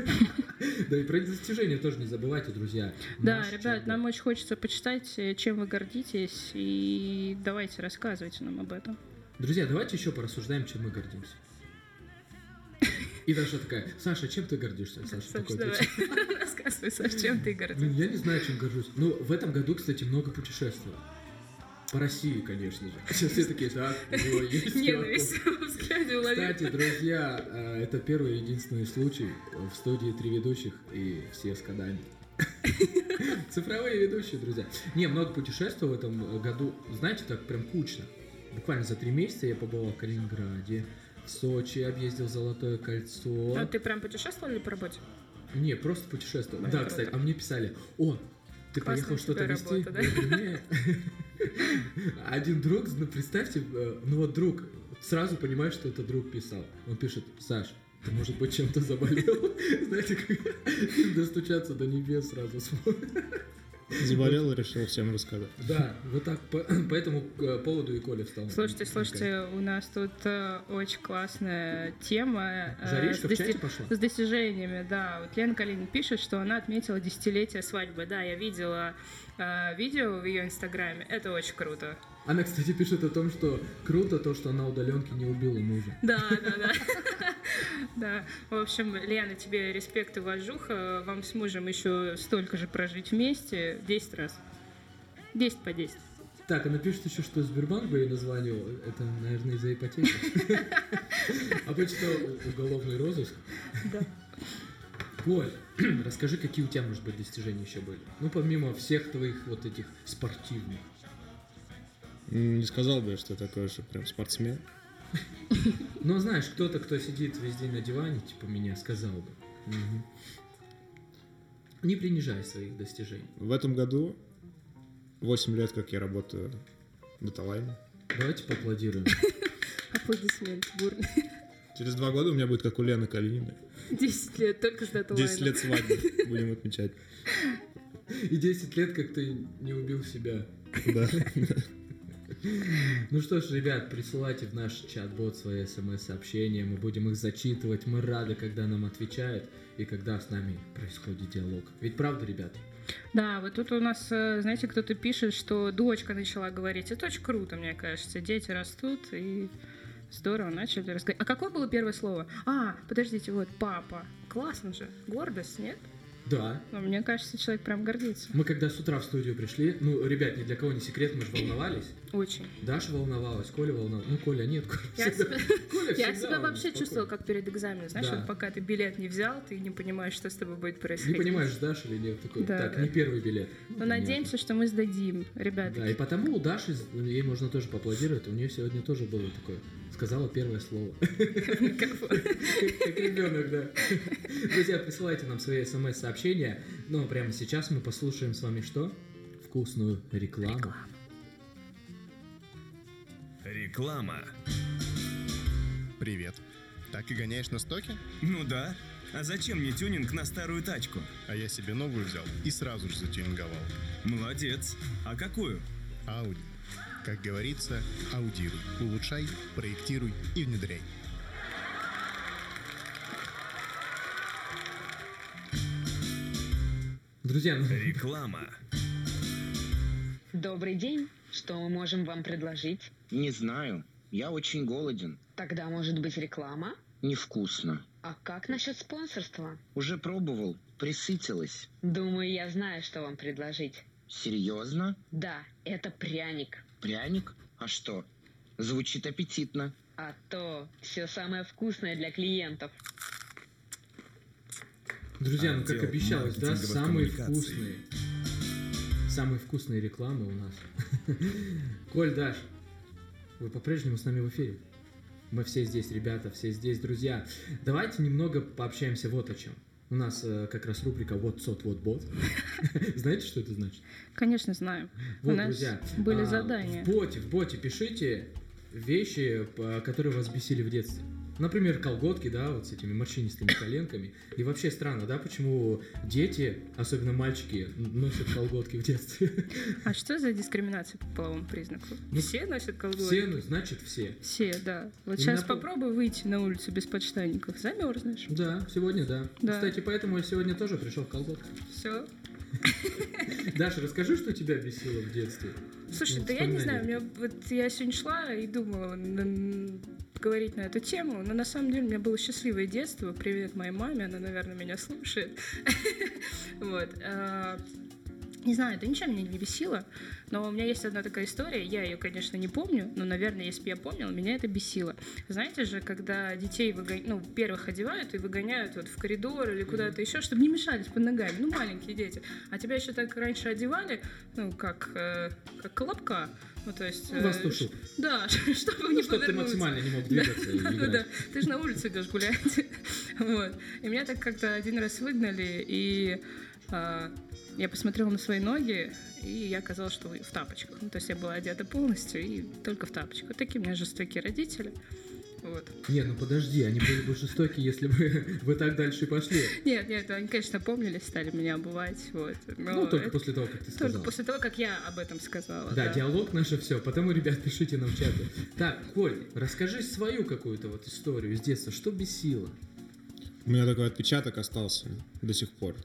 Да и про достижения тоже не забывайте, друзья. Да, ребят, нам очень хочется почитать, э, чем вы гордитесь, и давайте рассказывайте нам об этом. Друзья, давайте еще порассуждаем, чем мы гордимся. И Даша такая, Саша, чем ты гордишься? Саша Саш, такой давай, рассказывай, Саш, чем ты гордишься. Блин, я не знаю, чем горжусь. Ну, в этом году, кстати, много путешествовал. По России, конечно же. Сейчас все такие, так, у него есть Ненависть карта». во взгляде уловил. Кстати, друзья, э, это первый и единственный случай в студии три ведущих и все с кодами. Цифровые ведущие, друзья. Не, много путешествовал в этом году. Знаете, так прям кучно. Буквально за три месяца я побывал в Калининграде, Сочи, объездил Золотое кольцо. А ты прям путешествовал или по работе? Не, просто путешествовал. Да, Да, кстати, а мне писали, о, ты Классная поехал что-то вести? работа. Один друг, ну представьте, э, ну вот друг, сразу понимаешь, что это друг писал. Он пишет, Саш, ты, может быть, чем-то заболел? Знаете, как достучаться до небес сразу смог. Заболел и решил всем рассказать. Да, вот так, по, по этому э, поводу и Коля встал. Слушайте, слушайте, у нас тут э, очень классная тема. э, Жаришка с в чате дости- пошла? С достижениями, да. Вот Лена Калинин пишет, что она отметила десятилетие свадьбы. Да, я видела э, видео в ее инстаграме. Это очень круто. Она, кстати, пишет о том, что круто то, что она удаленки не убила мужа. Да, да, да. Да, в общем, Лена, тебе респект и уважуха. Вам с мужем еще столько же прожить вместе. 10 раз. 10 по 10. Так, она пишет еще, что Сбербанк бы ей названивал. Это, наверное, из-за ипотеки. Обычно у- уголовный розыск. Да. Коль, расскажи, какие у тебя, может быть, достижения еще были? Ну, помимо всех твоих вот этих спортивных. М, Не сказал бы, что я такой же прям спортсмен. Но знаешь, кто-то, кто сидит весь день на диване, типа меня, сказал бы. Не принижай своих достижений. В этом году 8 лет, как я работаю в Даталайне. Давайте поаплодируем. Аплодисменты бурные. Через два года у меня будет как у Лены Калининой. 10 лет только с даталайном. 10 лет свадьбы будем отмечать. И 10 лет, как ты не убил себя. Да. Ну что ж, ребят, присылайте в наш чат-бот свои смс-сообщения, мы будем их зачитывать, мы рады, когда нам отвечают и когда с нами происходит диалог. Ведь правда, ребят? Да, вот тут у нас, э, знаете, кто-то пишет, что дочка начала говорить. Это очень круто, мне кажется. Дети растут, и Здорово, начали рассказать. А какое было первое слово? А, подождите, вот, папа. Классно же. Гордость, нет? Да. Ну, мне кажется, человек прям гордится. Мы когда с утра в студию пришли, ну, ребят, ни для кого не секрет, мы же волновались. Очень. Даша волновалась, Коля волновалась. Ну, Коля нет, Коля Я всегда- себя, Коля я всегда себя вообще чувствовала как перед экзаменом. Знаешь, Да. вот пока ты билет не взял, ты не понимаешь, что с тобой будет Не происходить. понимаешь, сдашь или нет. Такой, Да, так, да. не первый билет. Но Понятно. надеемся, что мы сдадим, ребята. Да, и потому у Даши, ей можно тоже поаплодировать, у нее сегодня тоже было такое, сказала первое слово. Как ребенок, да. Друзья, присылайте нам свои смс-сообщения. Ну, а прямо сейчас мы послушаем с вами что? Вкусную рекламу. Реклама. Привет. Так и гоняешь на стоке? Ну да. А зачем мне тюнинг на старую тачку? А я себе новую взял и сразу же затюнинговал. Молодец. А какую? Ауди. Как говорится, аудируй, улучшай, проектируй и внедряй. Друзья, ну, Реклама. Добрый день. Что мы можем вам предложить? Не знаю. Я очень голоден. Тогда может быть реклама? Невкусно. А как насчет спонсорства? Уже пробовал. Присытилась. Думаю, я знаю, что вам предложить. Серьезно? Да, это пряник. Пряник? А что? Звучит аппетитно. А то все самое вкусное для клиентов. друзья, ну как обещалось, да, самые вкусные. Самые вкусные рекламы у нас. Коль, Даш, вы по-прежнему с нами в эфире. Мы все здесь, ребята, все здесь, друзья. Давайте немного пообщаемся вот о чем. У нас э, как раз рубрика «Вот сот, вот бот». Знаете, что это значит? Конечно, знаю. Вот, У нас друзья, были а, задания. В боте, в боте пишите вещи, которые вас бесили в детстве. Например, колготки, да, вот с этими морщинистыми коленками. И вообще странно, да, почему дети, особенно мальчики, носят колготки в детстве. А что за дискриминация по половому признаку? Ну, все носят колготки? Все, ну, значит, все. Все, да. Вот Именно сейчас по- попробуй выйти на улицу без подштанников. Замерзнешь. Да, сегодня да. Да. Кстати, поэтому я сегодня тоже пришел в колготках. Все. Даша, расскажи, что тебя бесило в детстве. Слушай, да я не знаю, меня вот я сегодня шла и думала н- говорить на эту тему, но на самом деле у меня было счастливое детство. Привет моей маме, она, наверное, меня слушает. Вот. Не знаю, это ничем меня не бесило, но у меня есть одна такая история, я ее, конечно, не помню, но, наверное, если бы я помнила, меня это бесило. Знаете же, когда детей выгоняют, ну, первых одевают и выгоняют вот в коридор или куда-то еще, чтобы не мешались под ногами, ну, маленькие дети. А тебя еще так раньше одевали, ну, как, э, как колобка, ну, то есть... Ну, э, воздушник. Да, чтобы Ну, не чтоб ты максимально не мог Да, двигаться да, играть. да. Ты же на улицу идешь гулять. Вот. И меня так как-то один раз выгнали, и я посмотрела на свои ноги, и я оказалось, что в тапочках. Ну, то есть я была одета полностью и только в тапочках. Вот такие у меня жестокие родители. Вот. Не, ну подожди, они были бы жестокие, если бы вы так дальше пошли. Нет, нет, они, конечно, помнили, стали меня обувать. Вот. Но Ну, только это после того, как ты Только сказал. после того, как я об этом сказала. Да, диалог наше все, потому, ребят, пишите нам в чаты. Так, Коль, расскажи свою какую-то вот историю из детства, что бесило? У меня такой отпечаток остался до сих пор.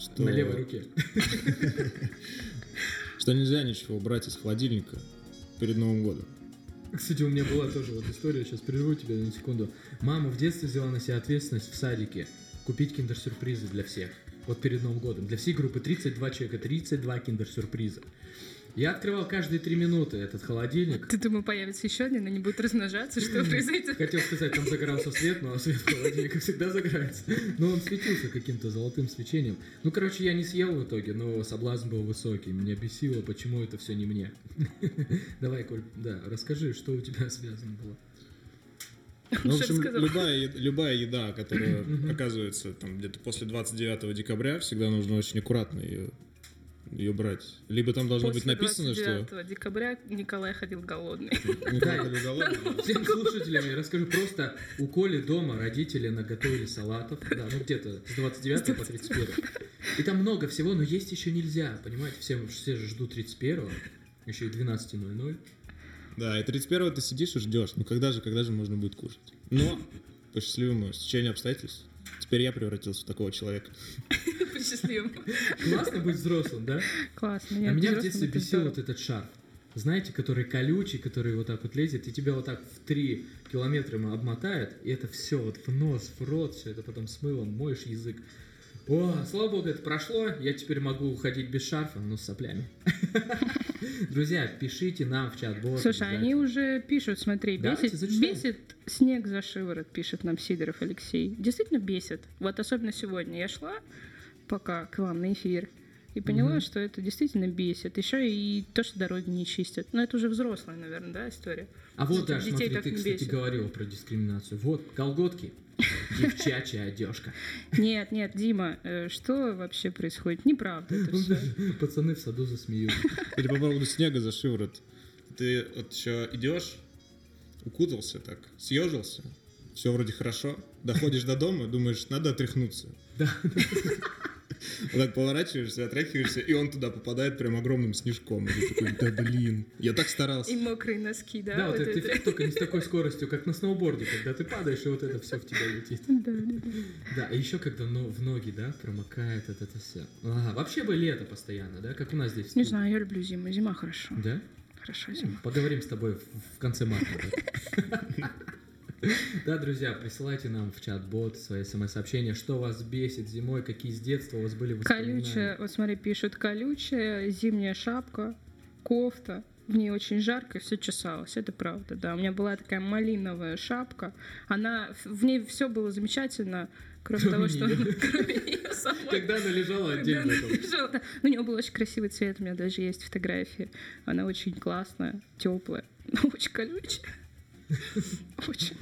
Что... На левой руке. Что нельзя ничего брать из холодильника перед Новым годом. Кстати, у меня была тоже вот история, сейчас прерву тебя на секунду. Мама в детстве взяла на себя ответственность в садике купить киндер-сюрпризы для всех. Вот перед Новым годом. Для всей группы 32 человека, 32 киндер-сюрприза. Я открывал каждые три минуты этот холодильник. Ты думаю, появится еще один, они будут размножаться, что произойдет? Хотел сказать, там загорался свет, но свет в холодильнике всегда загорается. Но он светился каким-то золотым свечением. Ну, короче, я не съел в итоге, но соблазн был высокий. Меня бесило, почему это все не мне. Давай, Коль, да, расскажи, что у тебя связано было. Ну, в общем, любая, любая еда, которая оказывается там где-то после 29 декабря, всегда нужно очень аккуратно ее, ее брать. Либо там должно быть После написано, что... 29 декабря Николай ходил голодный. Николай ходил голодный. Всем слушателям я расскажу просто, у Коли дома родители наготовили салатов, да, ну где-то с 29 по 31. И там много всего, но есть еще нельзя, понимаете, все, все же ждут 31 еще и 12.00. Да, и 31 ты сидишь и ждешь. Ну когда же, когда же можно будет кушать? Но по счастливому стечению обстоятельств теперь я превратился в такого человека. По счастливому. Классно быть взрослым, да? Классно. А меня в детстве бесил вот этот шарф. знаете, который колючий, который вот так вот лезет, и тебя вот так в 3 километра ему обмотает, и это все вот в нос, в рот, все это потом с мылом моешь язык. О, слава богу, это прошло, я теперь могу ходить без шарфа, но с соплями. Друзья, пишите нам в чат бот. Слушай, они уже пишут, смотри, бесит, бесит снег за шиворот, пишет нам Сидоров Алексей. Действительно бесит. Вот особенно сегодня я шла пока к вам на эфир и поняла, Мгм. что это действительно бесит. Еще и то, что дороги не чистят. Но это уже взрослая, наверное, да, история. А вот, да, смотри, ты, кстати, бесит. говорила про дискриминацию. Вот, колготки, девчачья одежка. Нет, нет, Дима, э, что вообще происходит? Неправда это все. Пацаны в саду засмеют. Кстати, по поводу снега за шиворот. Ты вот еще идешь, укутался так, съежился, все вроде хорошо, доходишь до дома, думаешь, надо отряхнуться. Да. Вот так поворачиваешься, отряхиваешься, и он туда попадает прям огромным снежком. И ты такой, да блин, я так старался. И мокрые носки, да? Да, вот вот этот это. эффект, только не с такой скоростью, как на сноуборде, когда ты падаешь, и вот это все в тебя летит. Да, да, да. Да, а еще когда но- в ноги, да, промокает вот это все. Ага, вообще бы лето постоянно, да, как у нас здесь. Не знаю, я люблю зиму. Зима хорошо. Да? Хорошо, зима. Поговорим с тобой в конце марта. да. Друзья, присылайте нам в чат-бот свои смс-сообщения, что вас бесит зимой, какие с детства у вас были воспоминания. Колючая, вот смотри, пишут, колючая зимняя шапка, кофта, в ней очень жарко, и все чесалось, это правда, да. У меня была такая малиновая шапка, она, в ней все было замечательно, кроме Кроме того, что... Кроме самой. Когда она лежала отдельно. она лежала, да. У нее был очень красивый цвет, у меня даже есть фотографии. Она очень классная, теплая, но очень колючая. Очень.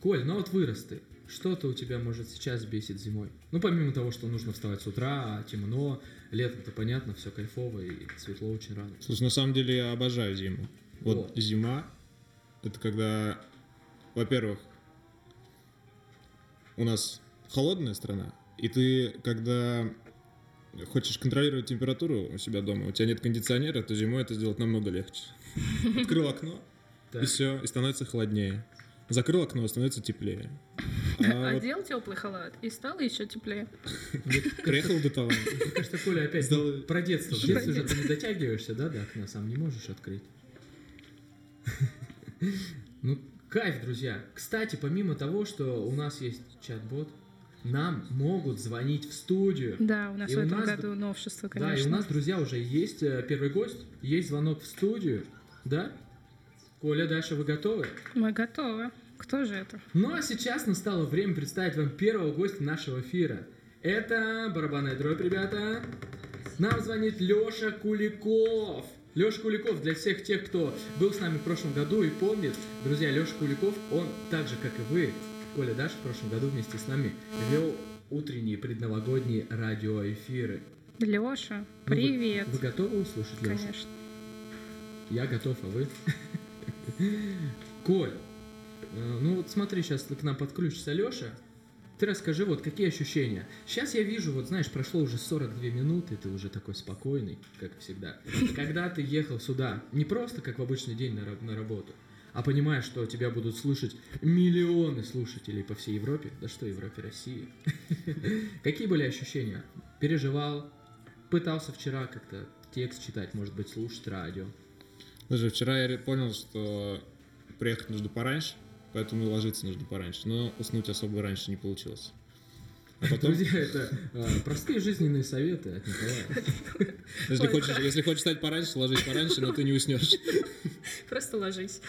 Коль, ну вот вырос ты. Что-то у тебя, может, сейчас бесит зимой? Ну, помимо того, что нужно вставать с утра, темно, летом-то понятно, все кайфово и светло очень рано. Слушай, на самом деле я обожаю зиму. Вот Вот. зима, это когда, во-первых, у нас холодная страна, и ты, когда хочешь контролировать температуру у себя дома, у тебя нет кондиционера, то зимой это сделать намного легче. Открыл окно, и все, и становится холоднее. Закрыл окно, становится теплее. А вот Одел теплый халат и стало еще теплее. приехал до того. Мне кажется, Коля опять Сдал- про детство. В детстве же ты детство. не дотягиваешься, да, до окна, сам не можешь открыть. Ну, кайф, друзья. Кстати, помимо того, что у нас есть чат-бот, нам могут звонить в студию. Да, у нас И в этом нас году новшество, Да, и у конечно. нас, друзья, уже есть э, первый гость, есть звонок в студию, да? Коля, Даша, вы готовы? Мы готовы. Кто же это? Ну а сейчас настало время представить вам первого гостя нашего эфира. Это барабанная дробь, ребята. Нам звонит Лёша Куликов. Лёша Куликов, для всех тех, кто был с нами в прошлом году и помнит, друзья, Лёша Куликов, он так же, как и вы, Коля Даш в прошлом году вместе с нами вел утренние предновогодние радиоэфиры. Леша, Ну, вы- привет. Вы, готовы услышать Лёшу? Конечно. Я готов, а вы? Коль, э, ну вот смотри, сейчас к нам подключится Леша. Ты расскажи, вот какие ощущения. Сейчас я вижу, вот знаешь, прошло уже 42 минуты, ты уже такой спокойный, как всегда. Когда ты ехал сюда, не просто как в обычный день на, на работу, а понимаешь, что тебя будут слышать миллионы слушателей по всей Европе, да что Европе, России. Какие были ощущения? Переживал? Пытался вчера как-то текст читать, может быть, слушать радио? Даже вчера я понял, что приехать нужно пораньше, поэтому и ложиться нужно пораньше. Но уснуть особо раньше не получилось. А потом, Друзья, это э, простые жизненные советы от Николая. если хочешь, если хочешь встать пораньше, ложись пораньше, но ты не уснешь. Просто ложись.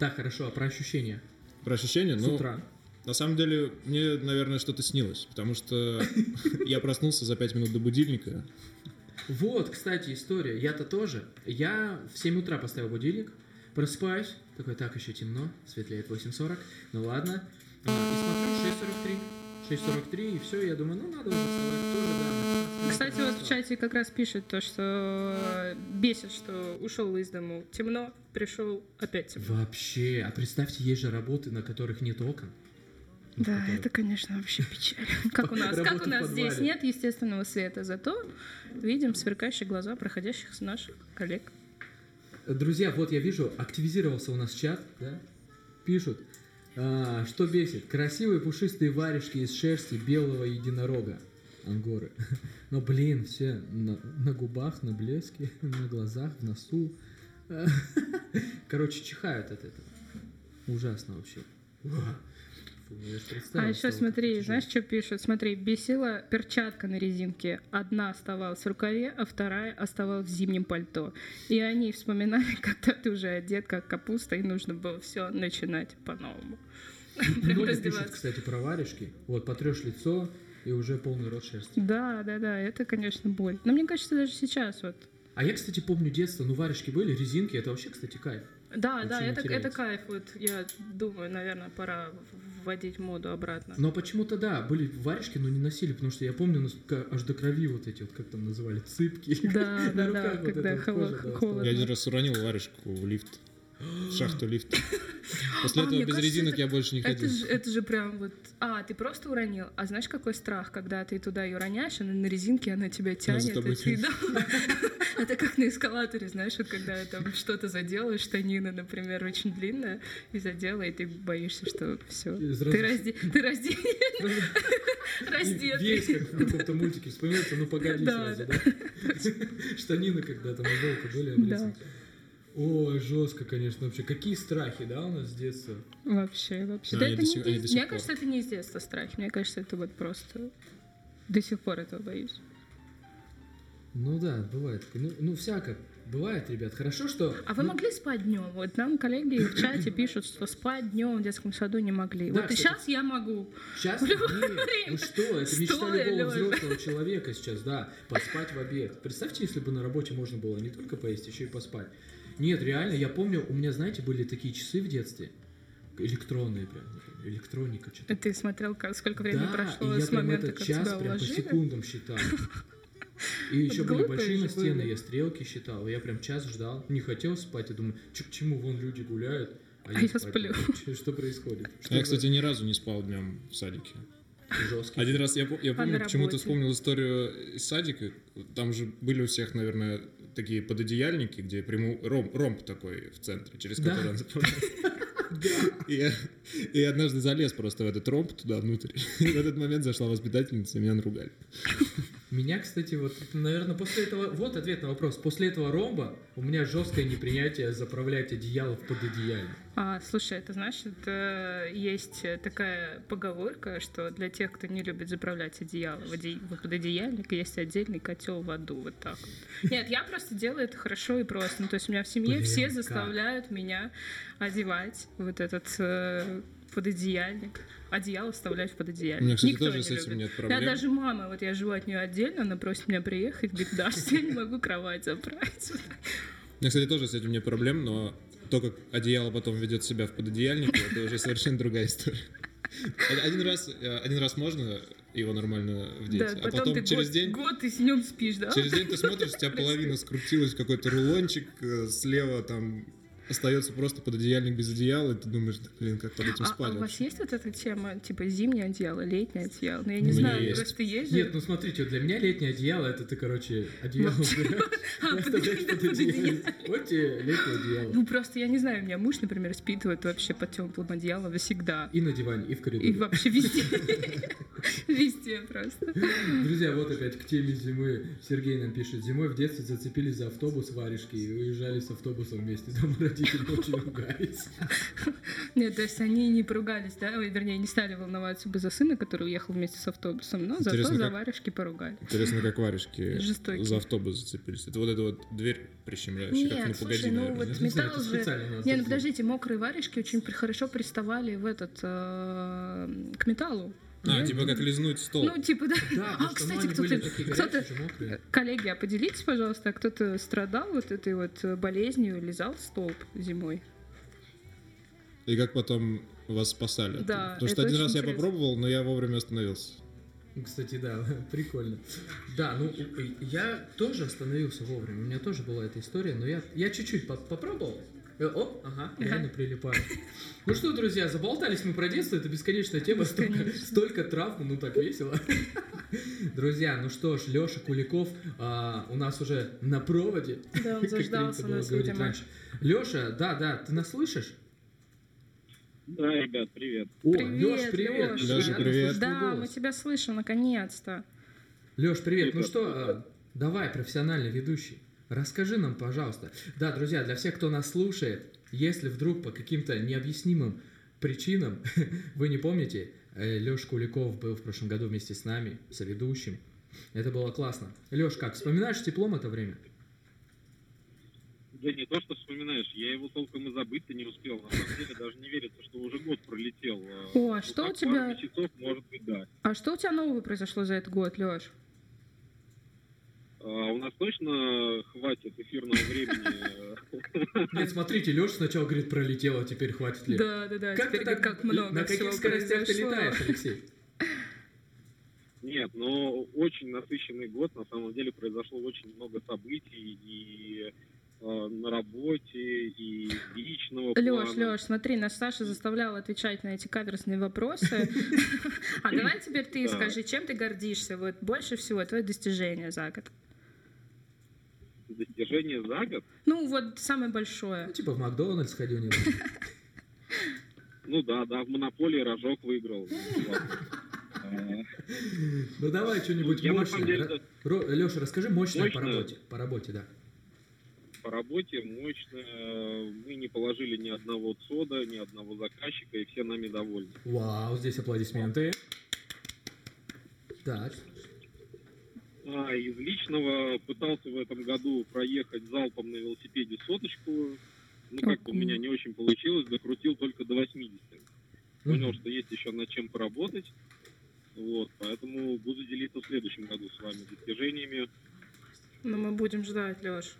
Так, хорошо, а про ощущения? Про ощущения, С ну, утра. на самом деле, мне, наверное, что-то снилось, потому что я проснулся за 5 минут до будильника. Вот, кстати, история. Я-то тоже. Я в 7 утра поставил будильник, просыпаюсь, такой, так, еще темно, светлеет 8.40, ну ладно. А, И смотрю, 6.43. 6.43, и все, я думаю, ну надо уже вставать тоже, да. Кстати, вот в чате как раз пишет то, что бесит, что ушел из дому темно, пришел опять темно. Вообще, а представьте, есть же работы, на которых нет окон. Да, которые- это, конечно, вообще печаль. Как у нас, как у нас здесь нет естественного света, зато видим сверкающие глаза проходящих с наших коллег. Друзья, вот я вижу, активизировался у нас чат, да? Пишут, а, что бесит? Красивые пушистые варежки из шерсти белого единорога. ангоры. Но, блин, все на, на губах, на блеске, на глазах, в носу. Короче, чихают от этого. Ужасно вообще. Фу, я ж представил, А еще вот смотри, тяжело. знаешь, что пишут? Смотри, бесила перчатка на резинке. Одна оставалась в рукаве, а вторая оставалась в зимнем пальто. И они вспоминали, когда ты уже одет как капуста, и нужно было все начинать по-новому. Прям Много пишут, кстати, про варежки. Вот, потрешь лицо, и уже полный рот шерсти. Да, да, да, это, конечно, боль. Но мне кажется, даже сейчас вот. А я, кстати, помню детство, ну варежки были, резинки, это вообще, кстати, кайф. Да, Вообще да, это, это кайф. Вот я думаю, наверное, пора вводить моду обратно. Но почему-то, да, были варежки, но не носили, потому что я помню, насколько аж до крови вот эти вот, как там называли, цыпки. Да, да, на да, когда холодно. Я один раз уронил варежку в лифт. Шахту лифта. После А, этого без кажется, резинок это- я больше не Это ходил. же, это же прям вот... А, ты просто уронил. А знаешь, какой страх, когда ты туда ее роняешь, она на резинке, она тебя тянет. ты- да. Это как на эскалаторе, знаешь, вот когда там что-то заделаешь, штанина, например, очень длинная, и задела, и ты боишься, что все. Ты разде... Ты разде... И раздетый. Весь, как в каком-то мультике вспоминается, ну погоди сразу, да. Штанины когда-то на волка были обрезаны. Ой, жестко, конечно, вообще. Какие страхи, да, у нас с детства? Вообще, вообще. А, Да это не сих- сих Мне пор. кажется, это не из детства страхи. Мне кажется, это вот просто... До сих пор этого боюсь. Ну да, бывает. Ну, ну всяко. Бывает, ребят. Хорошо, что... А вы ну, могли спать днем? Вот нам коллеги в чате пишут, что спать днем в детском саду не могли. Да, вот кстати. сейчас я могу. Сейчас нет, ну что, это мечта любого взрослого человека сейчас, да, поспать в обед. Представьте, если бы на работе можно было не только поесть, еще и поспать. Нет, реально, я помню, у меня, знаете, были такие часы в детстве, электронные прям, электроника что-то. Ты смотрел, сколько времени да, прошло и я с прям момента, этот как час тебя прям по секундам считал. И еще были большие настены, я стрелки считал. Я прям час ждал, не хотел спать, я думаю, к чему, вон люди гуляют, а, А я сплю. Что происходит? А Я, кстати, ни разу не спал днем в садике. жестко. Один раз я, я А помню, почему-то вспомнил историю из садика. Там же были у всех, наверное, такие пододеяльники, где прямо ромб, ромб такой в центре, через Да. который он. И и однажды залез просто в этот ромб туда внутрь. И в этот момент зашла воспитательница, и меня наругали. Меня, кстати, вот, наверное, после этого... Вот ответ на вопрос. После этого ромба у меня жесткое непринятие заправлять одеяло в пододеяльник. А, слушай, это значит, есть такая поговорка, что для тех, кто не любит заправлять одеяло в, оде... в пододеяльник, есть отдельный котел в аду, вот так вот. Нет, я просто делаю это хорошо и просто. Ну, то есть у меня в семье Блин, все как? заставляют меня одевать вот этот э, пододеяльник. Одеяло вставлять в пододеяльник. У меня, кстати, Никто тоже не с этим любит. нет Я проблем. даже мама, вот я живу от нее отдельно, она просит меня приехать, говорит, да, я не могу кровать заправить. У меня, кстати, тоже с этим нет проблем, но то, как одеяло потом ведет себя в пододеяльнике, это уже совершенно другая история. Один раз, э, один раз можно его нормально вдеть, Да, а потом, ты через год, день год ты с нем спишь, да? Через день ты смотришь, у тебя половина скрутилась, какой-то рулончик, э, слева там остается просто пододеяльник без одеяла, и ты думаешь, да, блин, как под этим А, а спать у вас есть вот эта тема, типа зимнее одеяло, летнее одеяло? Ну, я не знаю, есть. просто есть же. Нет, ну смотрите, для меня летнее одеяло, это ты, короче, одеяло А, под-. Вот тебе летнее одеяло. Ну, просто я не знаю, у меня муж, например, спит вот вообще под теплым одеялом всегда. И на диване, и в И коридоре. вообще везде. Везде просто. Друзья, вот опять к теме зимы. Сергей нам пишет. Зимой в детстве зацепились за автобус варежки и уезжали с автобусом вместе. Дома родители очень ругались. Нет, то есть они не поругались, да? Вернее, не стали волноваться бы за сына, который уехал вместе с автобусом, но зато Интересно, за как- варежки поругали. Интересно, как варежки Жестокие. за автобус зацепились. Это вот эта вот дверь прищемляющая, как ну Нет, погоди, слушай, ну наверное, вот нет? Металл же... Не, ну подождите, мокрые варежки очень хорошо приставали в этот, э, к металлу. А, типа как лизнуть стол. Ну, типа, да. Да, а, кстати, кто-то, кто-то, коллеги, а поделитесь, пожалуйста, а кто-то страдал вот этой вот болезнью, лизал столб зимой? И как потом вас спасали. Да, Потому что один раз я попробовал, но я вовремя остановился. Кстати, да, прикольно. Да, ну я тоже остановился вовремя. У меня тоже была эта история, но я, я чуть-чуть по- попробовал. Э, О, ага, реально прилипаю. Ну что, друзья, заболтались мы про детство, это бесконечная тема, столько, столько травм, ну так весело. Друзья, ну что ж, Леша Куликов а, у нас уже на проводе. Да, он заждался нас, говорить видимо. раньше. Леша, да, да, ты нас слышишь? Да, ребят, привет. О, Привет, Леш, привет. Лёша, Приятно привет. Да, мы тебя слышим, наконец-то. Леш, привет. Ну Ребят, что, э, давай, профессиональный ведущий, расскажи нам, пожалуйста. Да, друзья, для всех, кто нас слушает, если вдруг по каким-то необъяснимым причинам вы не помните, Леш Куликов был в прошлом году вместе с нами, соведущим. Это было классно. Леш, как, вспоминаешь теплом это время? Да не то, что вспоминаешь, я его толком и забыть-то не успел. На самом деле даже не верится, что уже год пролетел. О, а ну, что у тебя- месяцев, может быть, да. А что у тебя нового произошло за этот год, Леш? А у нас точно хватит эфирного времени. Нет, смотрите, Леш сначала говорит, пролетело, а теперь хватит ли? Да, да, да. Как теперь ты так, как много на всего каких скоростях ты летаешь, Алексей? Нет, но очень насыщенный год. На самом деле произошло очень много событий и э, на работе, и личного Леш, плана. Леш, смотри, нас Саша заставлял отвечать на эти каверсные вопросы. А давай теперь ты скажи, чем ты гордишься? Вот больше всего твое достижение за год. Достижение за год? Ну, вот самое большое. Ну, типа в Макдональдс ходил недавно. Ну да, да, в монополии рожок выиграл. Ну давай что-нибудь деле, мощное. Леша, расскажи мощное по работе. По работе, да. по работе мощно. Мы не положили ни одного ЦОДа, ни одного заказчика, и все нами довольны. Вау, здесь аплодисменты. Так. А, из личного пытался в этом году проехать залпом на велосипеде соточку. Ну, как-то у меня не очень получилось, докрутил только до 80. Понял, что есть еще над чем поработать. Вот, поэтому буду делиться в следующем году с вами достижениями. Ну, мы будем ждать, Леш.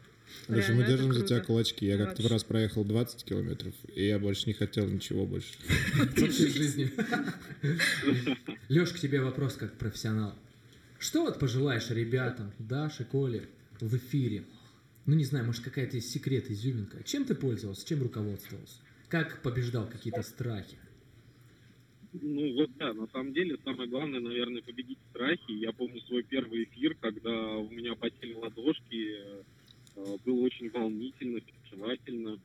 Леша, мы держим за тебя кулачки. Я как-то раз проехал 20 километров, и я больше не хотел ничего больше. Вообще в жизни. Леш, к тебе вопрос как профессионал. Что вот пожелаешь ребятам, Даше, Коле, в эфире? Ну, не знаю, может, какая-то есть секрет, изюминка. Чем ты пользовался, чем руководствовался? Как побеждал какие-то страхи? Ну вот да, на самом деле самое главное, наверное, победить страхи. Я помню свой первый эфир, когда у меня потели ладошки, э, было очень волнительно, переживательно.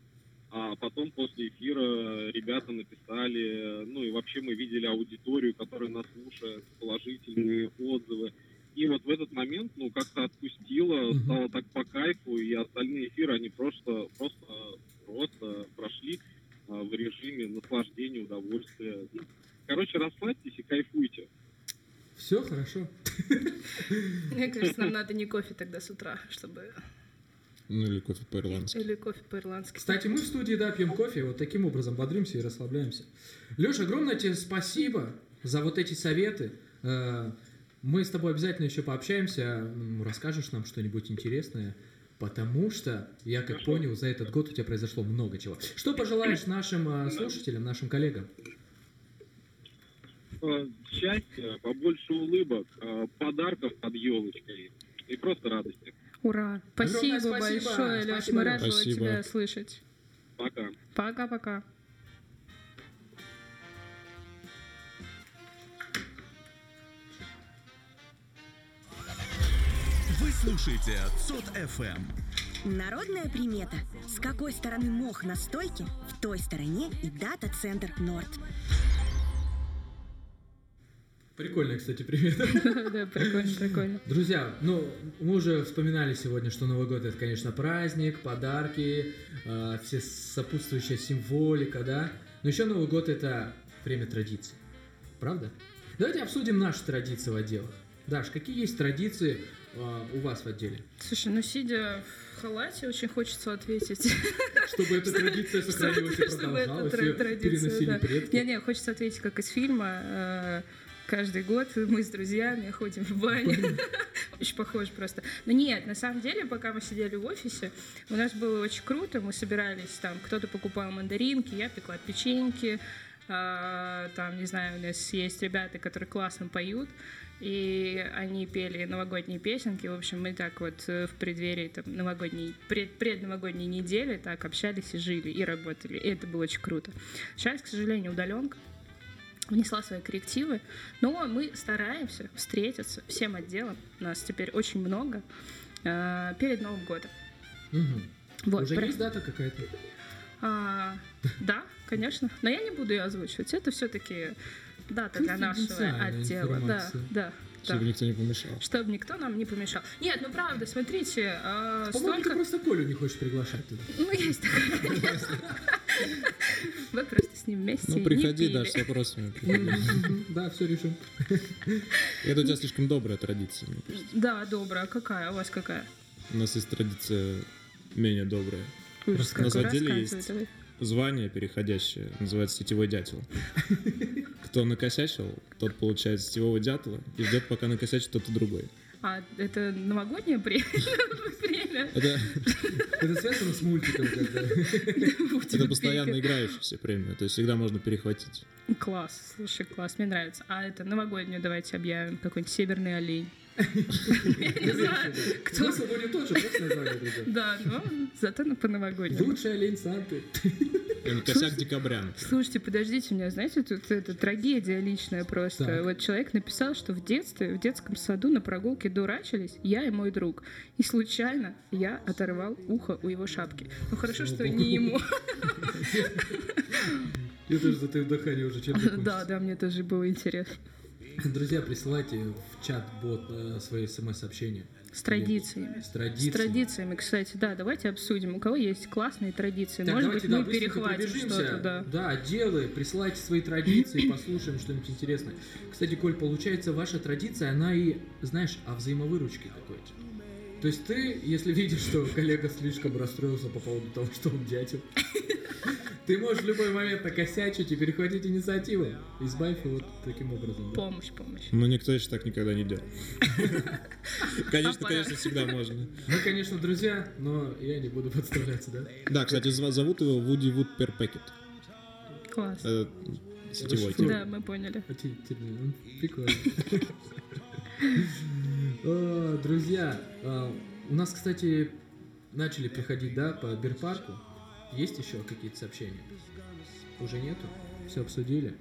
А потом после эфира ребята написали, ну и вообще мы видели аудиторию, которая нас слушает, положительные отзывы. И вот в этот момент, ну, как-то отпустило, стало так по кайфу, и остальные эфиры, они просто, просто, просто прошли а, в режиме наслаждения, удовольствия. Ну, Короче, расслабьтесь и кайфуйте. Все хорошо. Мне кажется, нам надо не кофе тогда с утра, чтобы... Ну или кофе по-ирландски. Или кофе по-ирландски. Кстати, мы в студии, да, пьем кофе, вот таким образом бодримся и расслабляемся. Леша, огромное тебе спасибо за вот эти советы. Мы с тобой обязательно еще пообщаемся, расскажешь нам что-нибудь интересное, потому что, я как понял, за этот год у тебя произошло много чего. Что пожелаешь нашим э, слушателям, нашим коллегам? Э, Счастья, побольше улыбок, э, подарков под елочкой и просто радости. Ура! Огромное Спасибо, спасибо. большое, Леш. Спасибо, Мы рады Спасибо. тебя слышать. Пока. Пока-пока. Вы слушаете ЦОД ФМ. Народная примета. С какой стороны мох на стойке, в той стороне и дата-центр Норд. Прикольный, кстати, привет. Да, прикольно, прикольно. Друзья, ну, мы уже вспоминали сегодня, что Новый год это, конечно, праздник, подарки, э, все сопутствующая символика, да. Но еще Новый год это время традиций. Правда? Давайте обсудим наши традиции в отделах. Даш, какие есть традиции у вас в отделе? Слушай, ну сидя в халате, очень хочется ответить. Чтобы эта традиция сохранилась и продолжалась, ее переносили предки. Не-не, хочется ответить, как из фильма. э, Каждый год мы с друзьями ходим в баню. Очень похоже просто. Но нет, на самом деле, пока мы сидели в офисе, у нас было очень круто. Мы собирались там, кто-то покупал мандаринки, я пекла печеньки. а, Там, не знаю, у нас есть ребята, которые классно поют. И они пели новогодние песенки. В общем, мы так вот э, в преддверии там, новогодней, пред, предновогодней недели так общались и жили, и работали. И это было очень круто. Сейчас, к сожалению, удаленка внесла свои коррективы, но мы стараемся встретиться всем отделом, нас теперь очень много, э, перед Новым годом. Мгм. Вот, Уже про- есть дата какая-то? А, да, конечно, но я не буду ее озвучивать, это все-таки дата для нашего отдела. Да, информация. да. Чтобы да. никто не помешал. Чтобы никто нам не помешал. Нет, ну правда, смотрите, а, По-моему, ты столько... просто Колю не хочешь приглашать туда. Ну, есть конечно. Вы просто с ним вместе Ну, приходи, даже с вопросами. Да, все решим. Это у тебя слишком добрая традиция. Да, добрая. Какая? У вас какая? У нас есть традиция менее добрая. Ужас У нас в какой, отделе рассказывай есть. Звание переходящее, называется сетевой дятел. Кто накосячил, тот получает сетевого дятла и ждет, пока накосячит кто-то другой. А это новогоднее пре- время? Это, Это связано с мультиком когда. это постоянно играющаяся премия, то есть всегда можно перехватить. Класс, слушай, класс, мне нравится. А это новогоднюю давайте объявим, какой-нибудь северный олень. Не знаю, кто... Смысл будет тот же, просто название другое. Да, но зато на- по новогоднему. Лучший олень Санты. Косяк декабря. Слушайте, подождите, у меня, знаете, тут это трагедия личная просто. Так. Вот человек написал, что в детстве, в детском саду на прогулке дурачились я и мой друг. И случайно я оторвал ухо у его шапки. Ну хорошо, что не ему. Я тоже за твое дыхание уже чем-то Да, да, мне тоже было интересно. Друзья, присылайте в чат-бот э, свои смс-сообщения. С традициями. С С традициями. традициями, кстати, да, давайте обсудим, у кого есть классные традиции. Так, Может давайте, быть, да, мы перехватим что-то, да. Да, отделы, присылайте свои традиции, послушаем что-нибудь интересное. Кстати, Коль, получается, ваша традиция, она и, знаешь, о взаимовыручке какой-то. То есть ты, если видишь, что коллега слишком расстроился по поводу того, что он дятел, ты можешь в любой момент накосячить и перехватить инициативу. Избавь его вот таким образом. да. Помощь, помощь. Но никто еще так никогда не делал. Конечно, конечно, всегда можно. Мы, конечно, друзья, но я не буду подставляться, да? Да, кстати, зовут его Вуди Вуд Перпекет. Класс. Это сетевой. Да, мы поняли. А ну, Прикольно. Друзья, а, у нас, кстати, начали приходить, да, по Бирпарку. Есть еще какие-то сообщения? Уже нету? Все обсудили?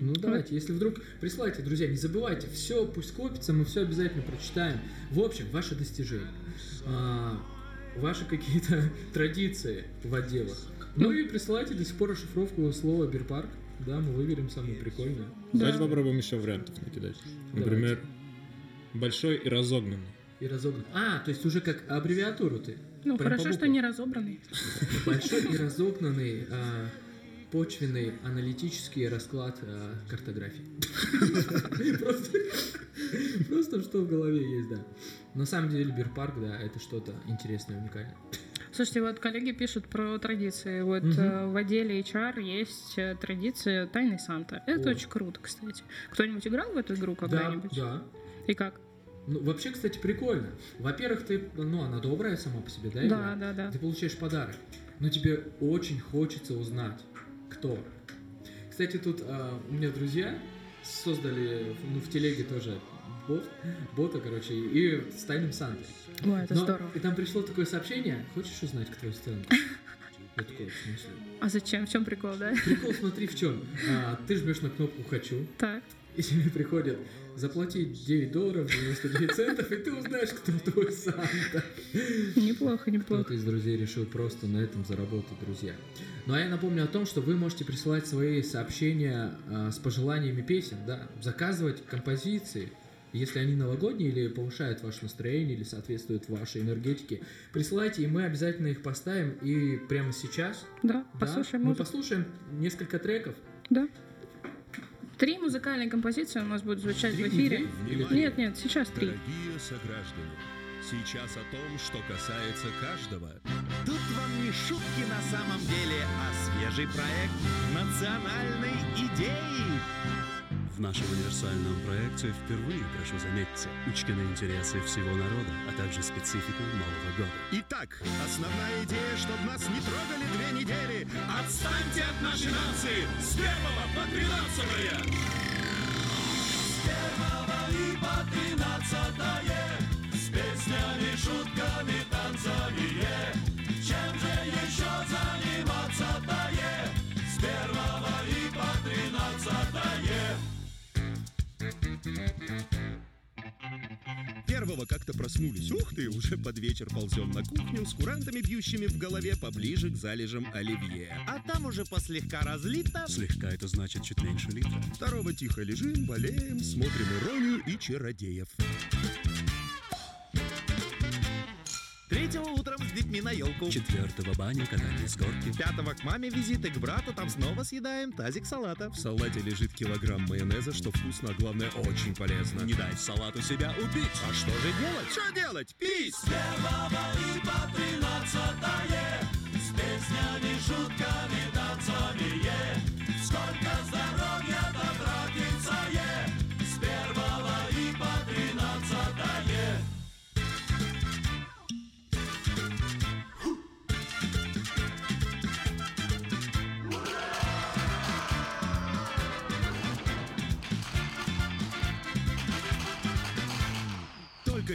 Ну давайте, если вдруг присылайте, друзья, не забывайте, все пусть копится, мы все обязательно прочитаем. В общем, ваши достижения, а, ваши какие-то традиции в отделах. Ну и присылайте до сих пор расшифровку слова Бирпарк. Да, мы выберем самое прикольное. Давайте попробуем еще вариантов накидать. Например, большой и разогнанный. И разогнан. А, то есть уже как аббревиатуру ты. Ну, Прям хорошо, что не разобранный. Большой и разогнанный а, почвенный аналитический расклад а, картографии. Просто, что в голове есть, да. На самом деле Бирпарк, да, это что-то интересное, уникальное. Слушайте, вот коллеги пишут про традиции. Вот э, в отделе HR есть э, традиция Тайный Санта. Это О. очень круто, кстати. Кто-нибудь играл в эту игру когда-нибудь? Да, да. И как? Ну, вообще, кстати, прикольно. Во-первых, ты, ну, она добрая сама по себе, да? Да, игра? да, да. Ты получаешь подарок. Но тебе очень хочется узнать, кто. Кстати, тут а, у меня друзья создали, ну, в телеге тоже бот, бота, короче, и с тайным Сантой. Ой, это Но- здорово. И там пришло такое сообщение, хочешь узнать, кто из Санта? Я такой, в смысле? А зачем? В чем прикол, да? Прикол, смотри, в чем. ты жмешь на кнопку «Хочу», Так. и тебе приходит заплатить 9 долларов 99 центов, и ты узнаешь, кто твой Санта. Неплохо, неплохо. Кто-то из друзей решил просто на этом заработать, друзья. Ну а я напомню о том, что вы можете присылать свои сообщения а, с пожеланиями песен, да, заказывать композиции, если они новогодние или повышают ваше настроение, или соответствуют вашей энергетике, присылайте, и мы обязательно их поставим. И прямо сейчас Да, да, послушаем мы музыку. послушаем несколько треков. Да. Три музыкальные композиции у нас будут звучать в эфире. Нет, нет, сейчас три. Дорогие сограждане, сейчас о том, что касается каждого. Тут вам не шутки на самом деле, а свежий проект национальной идеи. В нашем универсальном проекте впервые, прошу заметьте, учтены интересы всего народа, а также специфика Нового года. Итак, основная идея, чтобы нас не трогали две недели. Отстаньте от нашей нации с первого по тринадцатое. С первого и по тринадцатое, с песнями, шутками, танцами. Чем Первого как-то проснулись. Ух ты, уже под вечер ползем на кухню с курантами, бьющими в голове поближе к залежам оливье. А там уже послегка разлито. Слегка это значит чуть меньше литра. Второго тихо лежим, болеем, смотрим иронию и чародеев. Третьего утром с детьми на елку. Четвертого баня, катание с горки. Пятого к маме визиты к брату, там снова съедаем тазик салата. В салате лежит килограмм майонеза, что вкусно, а главное очень полезно. Не дай салату себя убить. А что же делать? Что делать? Пить! С первого и по тринадцатое С песнями, шутками, танцами е.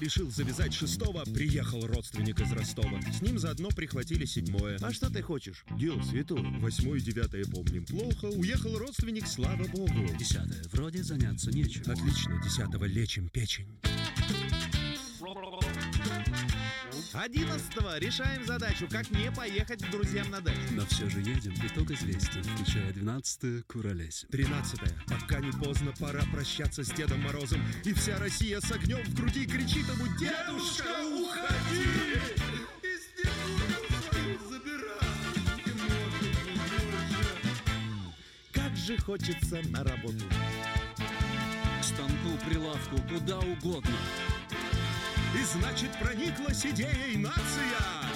Решил завязать шестого, приехал родственник из Ростова. С ним заодно прихватили седьмое. А что ты хочешь? Дело святое. Восьмое и девятое помним плохо. Уехал родственник, слава богу. Десятое. Вроде заняться нечем. Отлично, десятого лечим печень. Одиннадцатого решаем задачу, как не поехать к друзьям на дачу. Но все же едем, итог известен, включая двенадцатое куролесим. Тринадцатое. Пока не поздно, пора прощаться с Дедом Морозом. И вся Россия с огнем в груди кричит ему «Дедушка, уходи!» Как же хочется на работу. К станку, прилавку, куда угодно. И значит прониклась идеей нация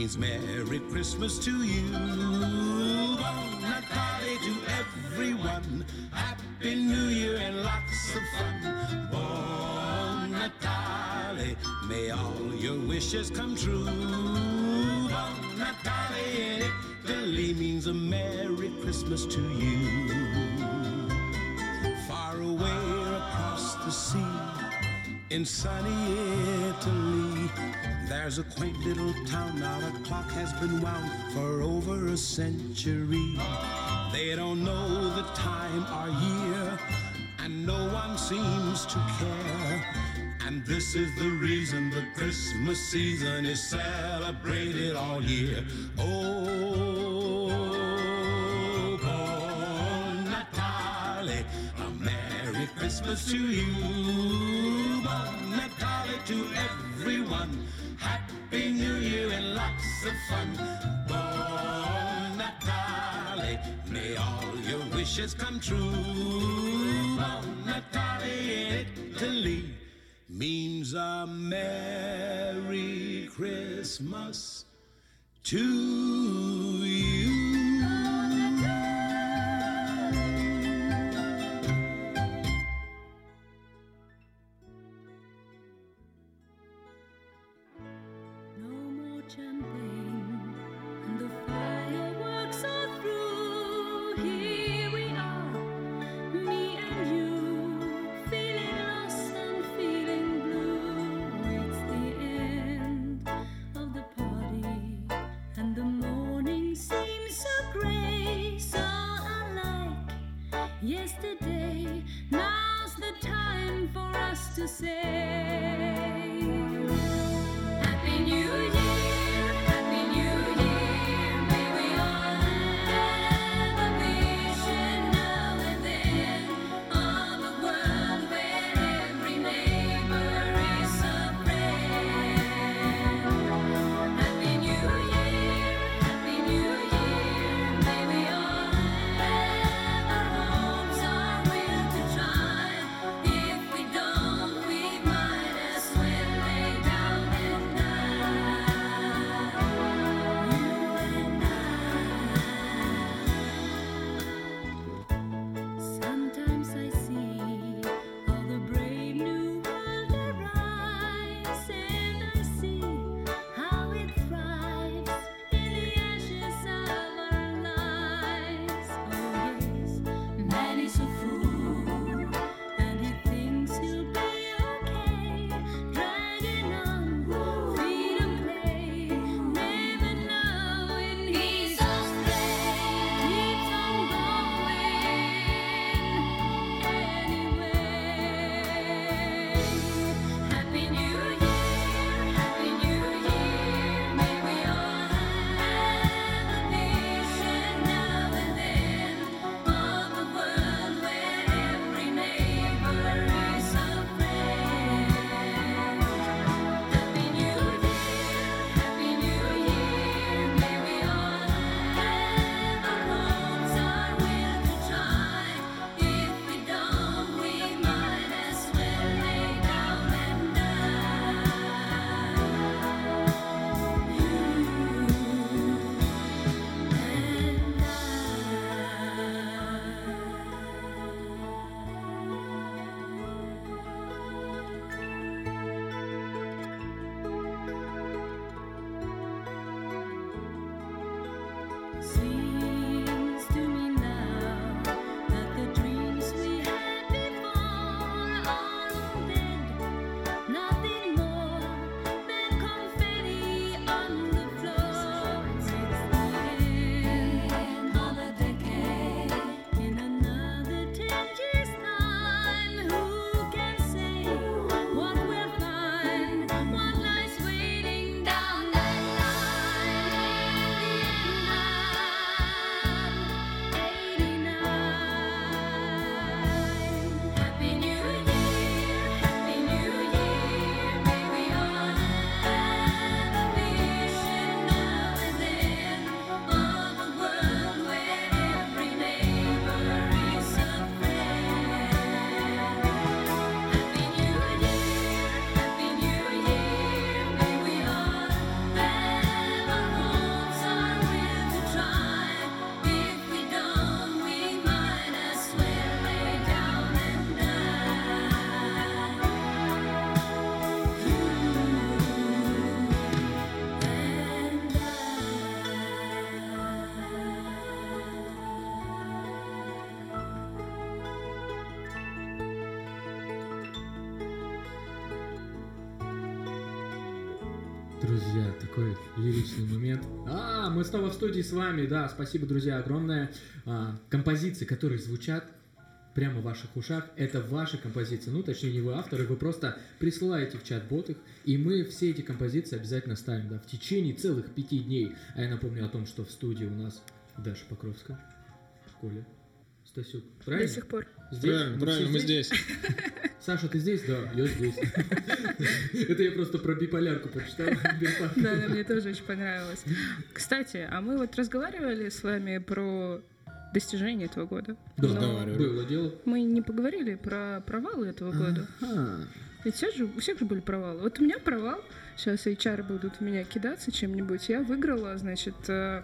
means Merry Christmas to you. Bon Natale to everyone. Happy New Year and lots of fun. Bon Natale, may all your wishes come true. Bon Natale in Italy means a Merry Christmas to you. Far away across the sea in sunny Italy, there's a quaint little town. Now the clock has been wound for over a century. They don't know the time or year, and no one seems to care. And this is the reason the Christmas season is celebrated all year. Oh, Bon Natale, a Merry Christmas to you. Bon Natale to everyone. Happy New Year and lots of fun. Bon Natale, may all your wishes come true. Bon Natale in Italy means a Merry Christmas to you. Снова в студии с вами, да, спасибо, друзья, огромное. А, композиции, которые звучат прямо в ваших ушах, это ваши композиции, ну, точнее, не вы авторы, вы просто присылаете в чат-бот их, и мы все эти композиции обязательно ставим, да, в течение целых пяти дней. А я напомню о том, что в студии у нас Даша Покровская, Коля, Стасюк. Правильно? До сих пор. Здесь? Правильно, все правильно, мы здесь. Саша, ты здесь? Да, я здесь. Это я просто про биполярку почитал. Бирпанк. Да, да, мне тоже очень понравилось. Кстати, а мы вот разговаривали с вами про достижения этого года. Да. Было дело. Мы не поговорили про провалы этого года. Ведь все же, у всех же были провалы. Вот у меня провал. Сейчас HR будут меня кидаться чем-нибудь. Я выиграла, значит, э,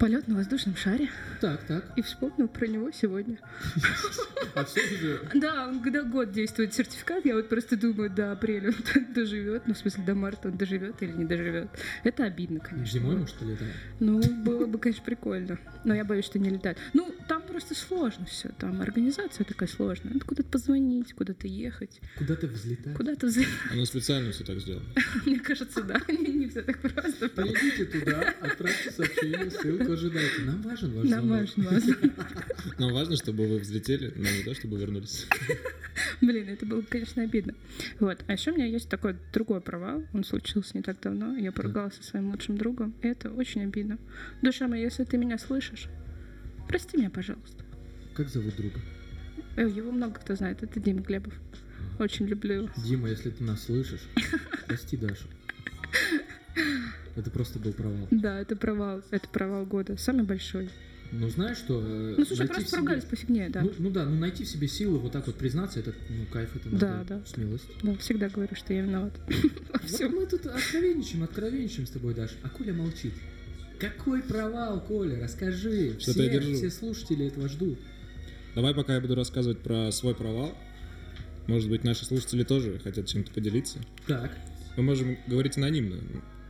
полет на воздушном шаре. Так, так. И вспомнил про него сегодня. А все уже... Да, он когда год действует сертификат, я вот просто думаю, до апреля он доживет, ну, в смысле, до марта он доживет или не доживет. Это обидно, конечно. Зимой, может, летает? Ну, было бы, конечно, прикольно. Но я боюсь, что не летать. Ну, там просто сложно все. Там организация такая сложная. Надо куда-то позвонить, куда-то ехать, Куда-то взлетать? куда-то взлететь. Оно специально все так сделано. Мне кажется, да, не, все так просто. Придите туда, отправьте сообщение, ссылку ожидайте. Нам важен ваш Нам звонок. важно, важно. Но важно, чтобы вы взлетели, но не то, чтобы вернулись. Блин, это было, конечно, обидно. Вот. А еще у меня есть такой другой провал. Он случился не так давно. Я поругалась со своим лучшим другом. И это очень обидно. Душа моя, если ты меня слышишь, прости меня, пожалуйста. Как зовут друга? Э, Его много кто знает. Это Дима Глебов. Очень люблю его. Дима, если ты нас слышишь, прости Дашу. Это просто был провал. Да, это провал. Это провал года. Самый большой. Ну, знаешь что? э, Ну, слушай, просто себе- поругались по фигне, да. Ну, ну да, ну найти в себе силы вот так вот признаться, это, ну, кайф, это Да, надо, да. смелость. Да, всегда говорю, что я виноват. Вот мы тут откровенничаем, откровенничаем с тобой, Даш. А Коля молчит. Какой провал, Коля? Расскажи. Что-то я Все, держу. все слушатели этого ждут. Давай, пока я буду рассказывать про свой провал. Может быть, наши слушатели тоже хотят чем-то поделиться. Так. Мы можем говорить анонимно.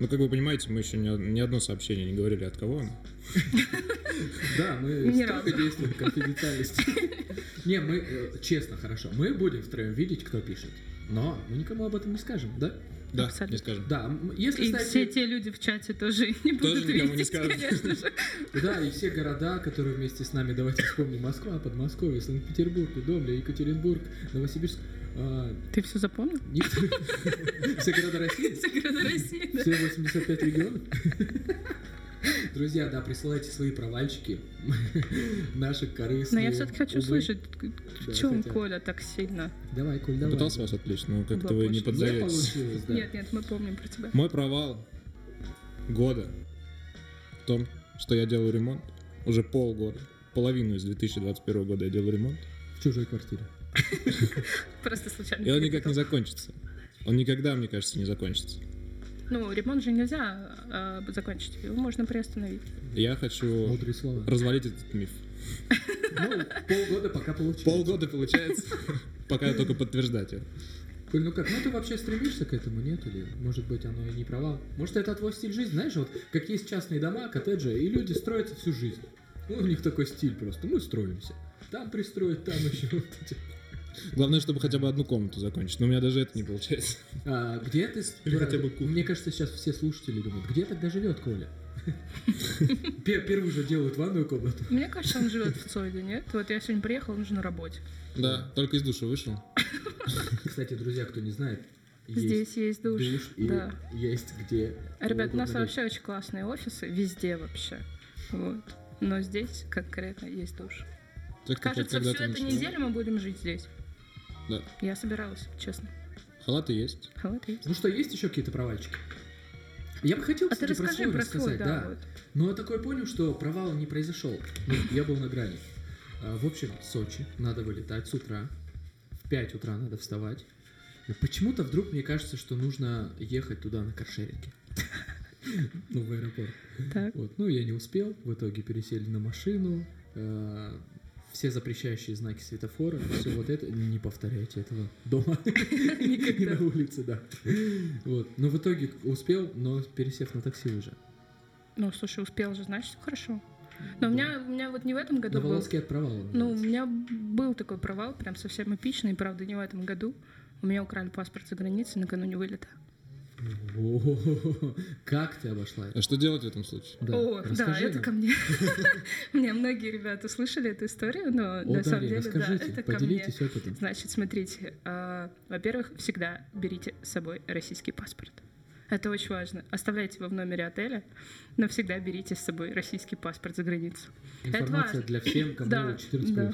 Ну, как вы понимаете, мы еще ни, ни одно сообщение не говорили, от кого оно. Да, мы строго действуем конфиденциальности. Не, мы, э, честно, хорошо, мы будем втроем видеть, кто пишет. Но мы никому об этом не скажем, да? Да, Абсолютно. не скажем. Да, если, И кстати, все те люди в чате тоже не будут никому не видеть, скажут. конечно же. Да, и все города, которые вместе с нами, давайте вспомним, Москва, Подмосковье, Санкт-Петербург, Удомля, Екатеринбург, Новосибирск. А, Ты все запомнил? никто- Все города России? Все города России, да. Все 85 регионов? Друзья, да, присылайте свои провальчики. Наши корыстные. Но я все-таки хочу Да, в чем хотя- Коля так сильно. Давай, Коль, давай. Пытался вас отвлечь, но как-то Было вы не поддаетесь. получилось, да. Нет, нет, мы помним про тебя. Мой провал года в том, что я делаю ремонт уже полгода. Половину из 2021 года я делаю ремонт. В чужой квартире. Просто случайно. И он никак не закончится. Он никогда, мне кажется, не закончится. Ну, ремонт же нельзя а, закончить. Его можно приостановить. Я хочу развалить этот миф. Ну, полгода пока получилось. Полгода получается, пока только подтверждать его. Коль, ну как, ну ты вообще стремишься к этому, нет? Или, может быть, оно и не провал? Может, это твой стиль жизни? Знаешь, вот как есть частные дома, коттеджи, и люди строятся всю жизнь. Ну, у них такой стиль просто. Мы строимся. Там пристроить, там еще вот эти. Главное, чтобы хотя бы одну комнату закончить. Но у меня даже это не получается. А, где ты... Или хотя бы Мне кажется, сейчас все слушатели думают, где тогда живет Коля? Пе- Первый же делают ванную комнату. Мне кажется, он живет в Цойде, нет? Вот я сегодня приехала, он же на работе. Да, только из душа вышел. Кстати, друзья, кто не знает, Здесь есть душ. и Да. есть где... Ребят, у нас вообще очень классные офисы, везде вообще. Вот. Но здесь конкретно есть душ. Так Кажется, всю эту неделю мы будем жить здесь. Да. Я собиралась, честно. Халаты есть. Халаты есть. Ну что, есть еще какие-то провальчики? Я бы хотел, А ты кстати, про свой про свой, рассказать, да, да. вот. Но я такой понял, что провал не произошел. Ну, я был на грани. А, В общем, Сочи, надо вылетать с утра. В 5 утра надо вставать. Почему-то вдруг мне кажется, что нужно ехать туда на каршеринге. Ну, в аэропорт. Так. Вот. Ну, я не успел. В итоге пересели на машину. Все запрещающие знаки светофора. Все вот это. Не повторяйте этого дома. И на улице, да. Вот. Но в итоге успел, но пересев на такси уже. Ну, слушай, успел же, значит, хорошо. Но у меня, у меня вот не в этом году На был... волоске от провала. Ну, у меня был такой провал, прям совсем эпичный, правда, не в этом году. У меня украли паспорт за границей накануне вылета. О, Как ты обошла это? А что делать в этом случае? Да, О, да, это нам. ко мне. Мне многие ребята слышали эту историю, но на самом Дарья, деле, да, это ко мне. опытом. Значит, смотрите, а, во-первых, всегда берите с собой российский паспорт. Это очень важно. Оставляйте его в номере отеля, но всегда берите с собой российский паспорт за границу. Информация для всем, кому Да, 14 да.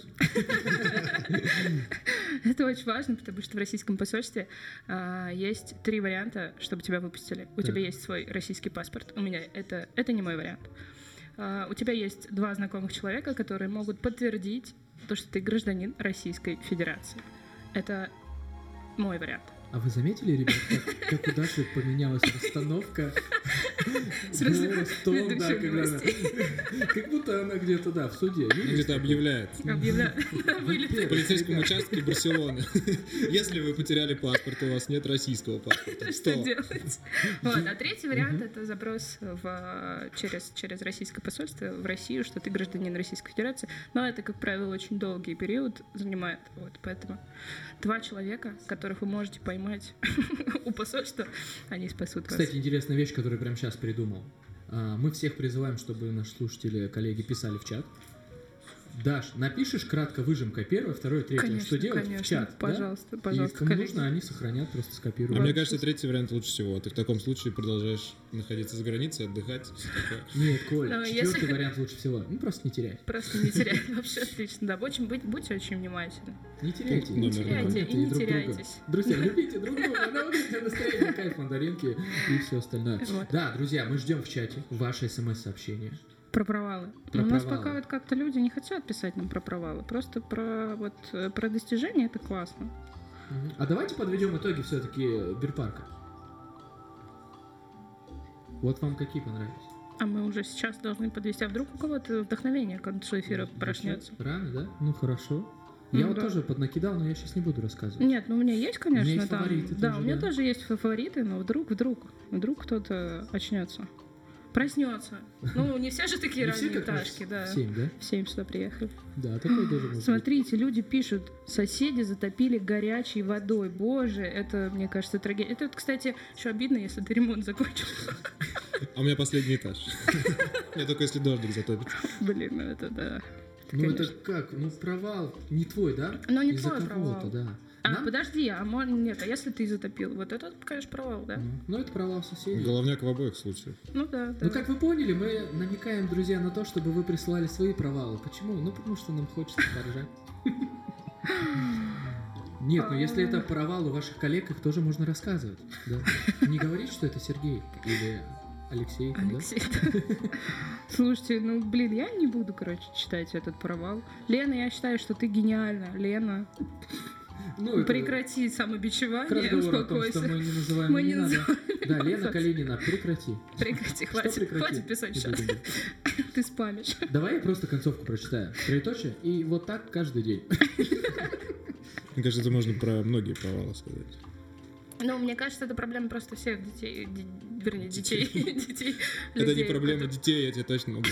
Это очень важно, потому что в российском посольстве а, есть три варианта, чтобы тебя выпустили. У Так. тебя есть свой российский паспорт. У меня это, это не мой вариант. А, у тебя есть два знакомых человека, которые могут подтвердить то, что ты гражданин Российской Федерации. Это мой вариант. А вы заметили, ребят, как, как у Даши поменялась расстановка? Новостей. Как будто она где-то, да, в суде. Где-то объявляет. Объявляю. В полицейском участке Барселоны. Если вы потеряли паспорт, у вас нет российского паспорта. Что делать? Вот. А третий вариант это запрос в, через, через российское посольство в Россию, что ты гражданин Российской Федерации. Но это, как правило, очень долгий период занимает. Вот, поэтому два человека, которых вы можете поймать у посольства, они спасут вас. Кстати, интересная вещь, которую прямо сейчас придумал. А, Мы всех призываем, чтобы наши слушатели, коллеги писали в чат. Даш, напишешь кратко выжимкой первое, второе, третье, Конечно, что делать конечно. в чат. да? Пожалуйста, пожалуйста, И кому коллеги. нужно, они сохранят, просто А скопируют. мне кажется, третий вариант лучше всего. Ты в таком случае продолжаешь находиться за границей, отдыхать. Нет, Коль, Ну, четвертый если- вариант лучше всего. Ну, просто не теряй. Просто не теряйте. Вообще отлично. Да, очень, быть, будьте очень внимательны. Не теряйте. Не номер теряйте и не теряйтесь. Друзья, любите друг друга, наводите настроение, кайф, мандаринки и все остальное. Да, друзья, мы ждем в чате ваши смс-сообщения. Про провалы. Про У нас пока вот как-то люди не хотят писать нам про провалы. Просто про вот э, про достижения это классно. А давайте подведем итоги все-таки Бирпарка. Вот вам какие понравились? А мы уже сейчас должны подвести. А вдруг у кого-то вдохновение к концу эфира проснется? Рано, да? Ну хорошо. Я Ну вот да. тоже поднакидал, но я сейчас не буду рассказывать. Нет, ну у меня есть, конечно, есть там. фавориты да, тоже, у меня да. тоже есть фа- фавориты, но вдруг, вдруг, вдруг кто-то очнется. Проснется. Ну, не все же такие ранние пташки, да. в семь, да? В семь сюда приехали. Да, такое тоже может. Смотрите, люди пишут, соседи затопили горячей водой. Боже, это, мне кажется, трагедия. Это, кстати, еще обидно, если ты ремонт закончил. А у меня последний этаж. Я только если дождик затопится. Блин, ну это да. Ну это как? Ну провал не твой, да? Ну, не твой провал. да. А, подожди, а мо- нет, а если ты затопил? Вот это, конечно, провал, да? Ну это провал соседей. Головняк в обоих случаях. Ну да, да. Ну, как вы поняли, мы намекаем, друзья, на то, чтобы вы присылали свои провалы. Почему? Ну, потому что нам хочется поржать. Нет, ну если это провал у ваших коллег, их тоже можно рассказывать. да. Не говорить, что это Сергей или Алексей. да? Алексей, да. Слушайте, ну, блин, я не буду, короче, читать этот провал. Лена, я считаю, что ты гениальна. Лена, Ну, это прекрати К самобичевание, о том, что успокойся. мы не называем, Мы не не надо. называем Да, Лена. Калинина, прекрати. Прекрати, Что хватит, прекрати? хватит писать Не будем. Ты спамишь. Давай я просто концовку прочитаю. Троеточие. И вот так каждый день. Мне кажется, это можно про многие провалы сказать. Ну, мне кажется, это проблема просто всех детей, вернее, детей, детей. Это не проблема которые- детей, я тебе точно могу.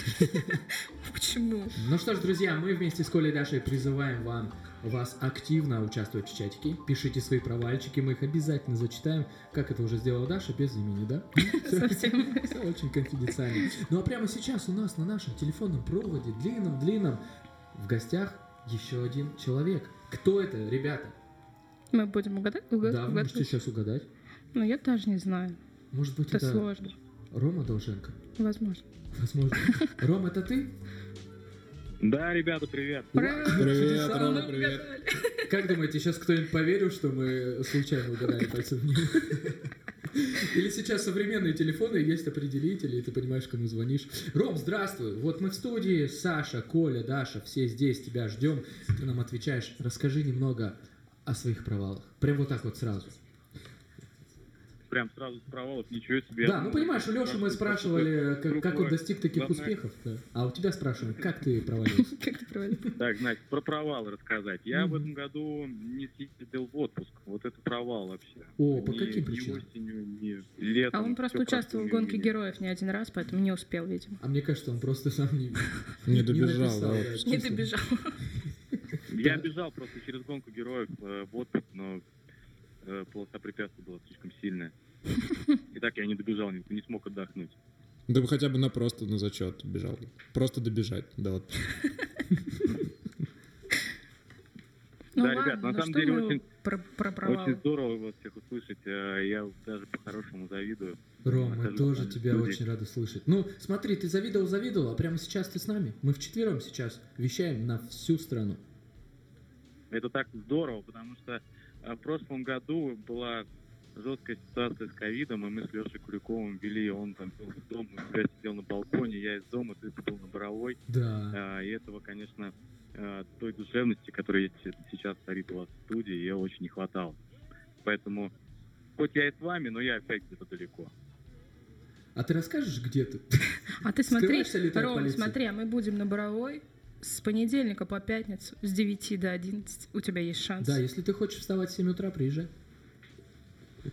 Почему? Ну что ж, друзья, мы вместе с Колей Дашей призываем вам, вас активно участвовать в чатике. Пишите свои провальчики, мы их обязательно зачитаем, как это уже сделала Даша, без имени, да? Совсем. Все очень конфиденциально. Ну а прямо сейчас у нас на нашем телефонном проводе, длинном-длинном, в гостях еще один человек. Кто это, ребята? Мы будем угадать? Угад- Да, вы можете сейчас угадать. Ну, я даже не знаю. Может быть, Это это сложно. Рома Долженко? Возможно. Возможно. Ром, это ты? Да, ребята, привет. Привет, Привет, Рома, привет. Как думаете, сейчас кто-нибудь поверил, что мы случайно угадали пальцем? Или сейчас современные телефоны есть определители, и ты понимаешь, кому звонишь. Ром, здравствуй. Вот мы в студии. Саша, Коля, Даша, все здесь. Тебя ждем. Ты нам отвечаешь. Расскажи немного о своих провалах. Прям вот так вот сразу. Прям сразу с провалов, ничего себе. Да, ну понимаешь, у Леши мы спрашивали, как, как он достиг таких успехов. да. А у тебя спрашиваем, как ты провалился? Как ты проводишь? Так, значит, про провалы рассказать. Я в этом году не съездил в отпуск. Вот это провал вообще. О, по каким причинам? осенью, ни летом. А он просто участвовал в гонке героев не один раз, поэтому не успел, видимо. А мне кажется, он просто сам не... Не добежал, да. Не добежал. Я бежал просто через гонку героев э, в отпуск, но э, полоса препятствий была слишком сильная. И так я не добежал, не, не смог отдохнуть. Да бы хотя бы на просто на зачет бежал. Просто добежать до отпуска. Ну да, ладно, ребят, на ну самом деле очень, про, про провалы? очень здорово вас всех услышать. Э, Я даже по-хорошему завидую. Ром, мы тоже тебя студии. очень рады слышать. Ну, смотри, ты завидовал, завидовал, а прямо сейчас ты с нами. Мы вчетвером сейчас вещаем на всю страну. Это так здорово, потому что э, в прошлом году была жесткая ситуация с ковидом, и мы с Лешей Куликовым вели, он там был из дома, у себя сидел на балконе, я из дома, ты был на Боровой. Да. А, И этого, конечно, э, той душевности, которая есть сейчас царит у вас в студии, ее очень не хватало. Поэтому, хоть я и с вами, но я опять где-то далеко. А ты расскажешь, где ты? А ты смотри, Ром, смотри, а мы будем на Боровой с понедельника по пятницу с 9 до 11. У тебя есть шанс. Да, если ты хочешь вставать в 7 утра, приезжай.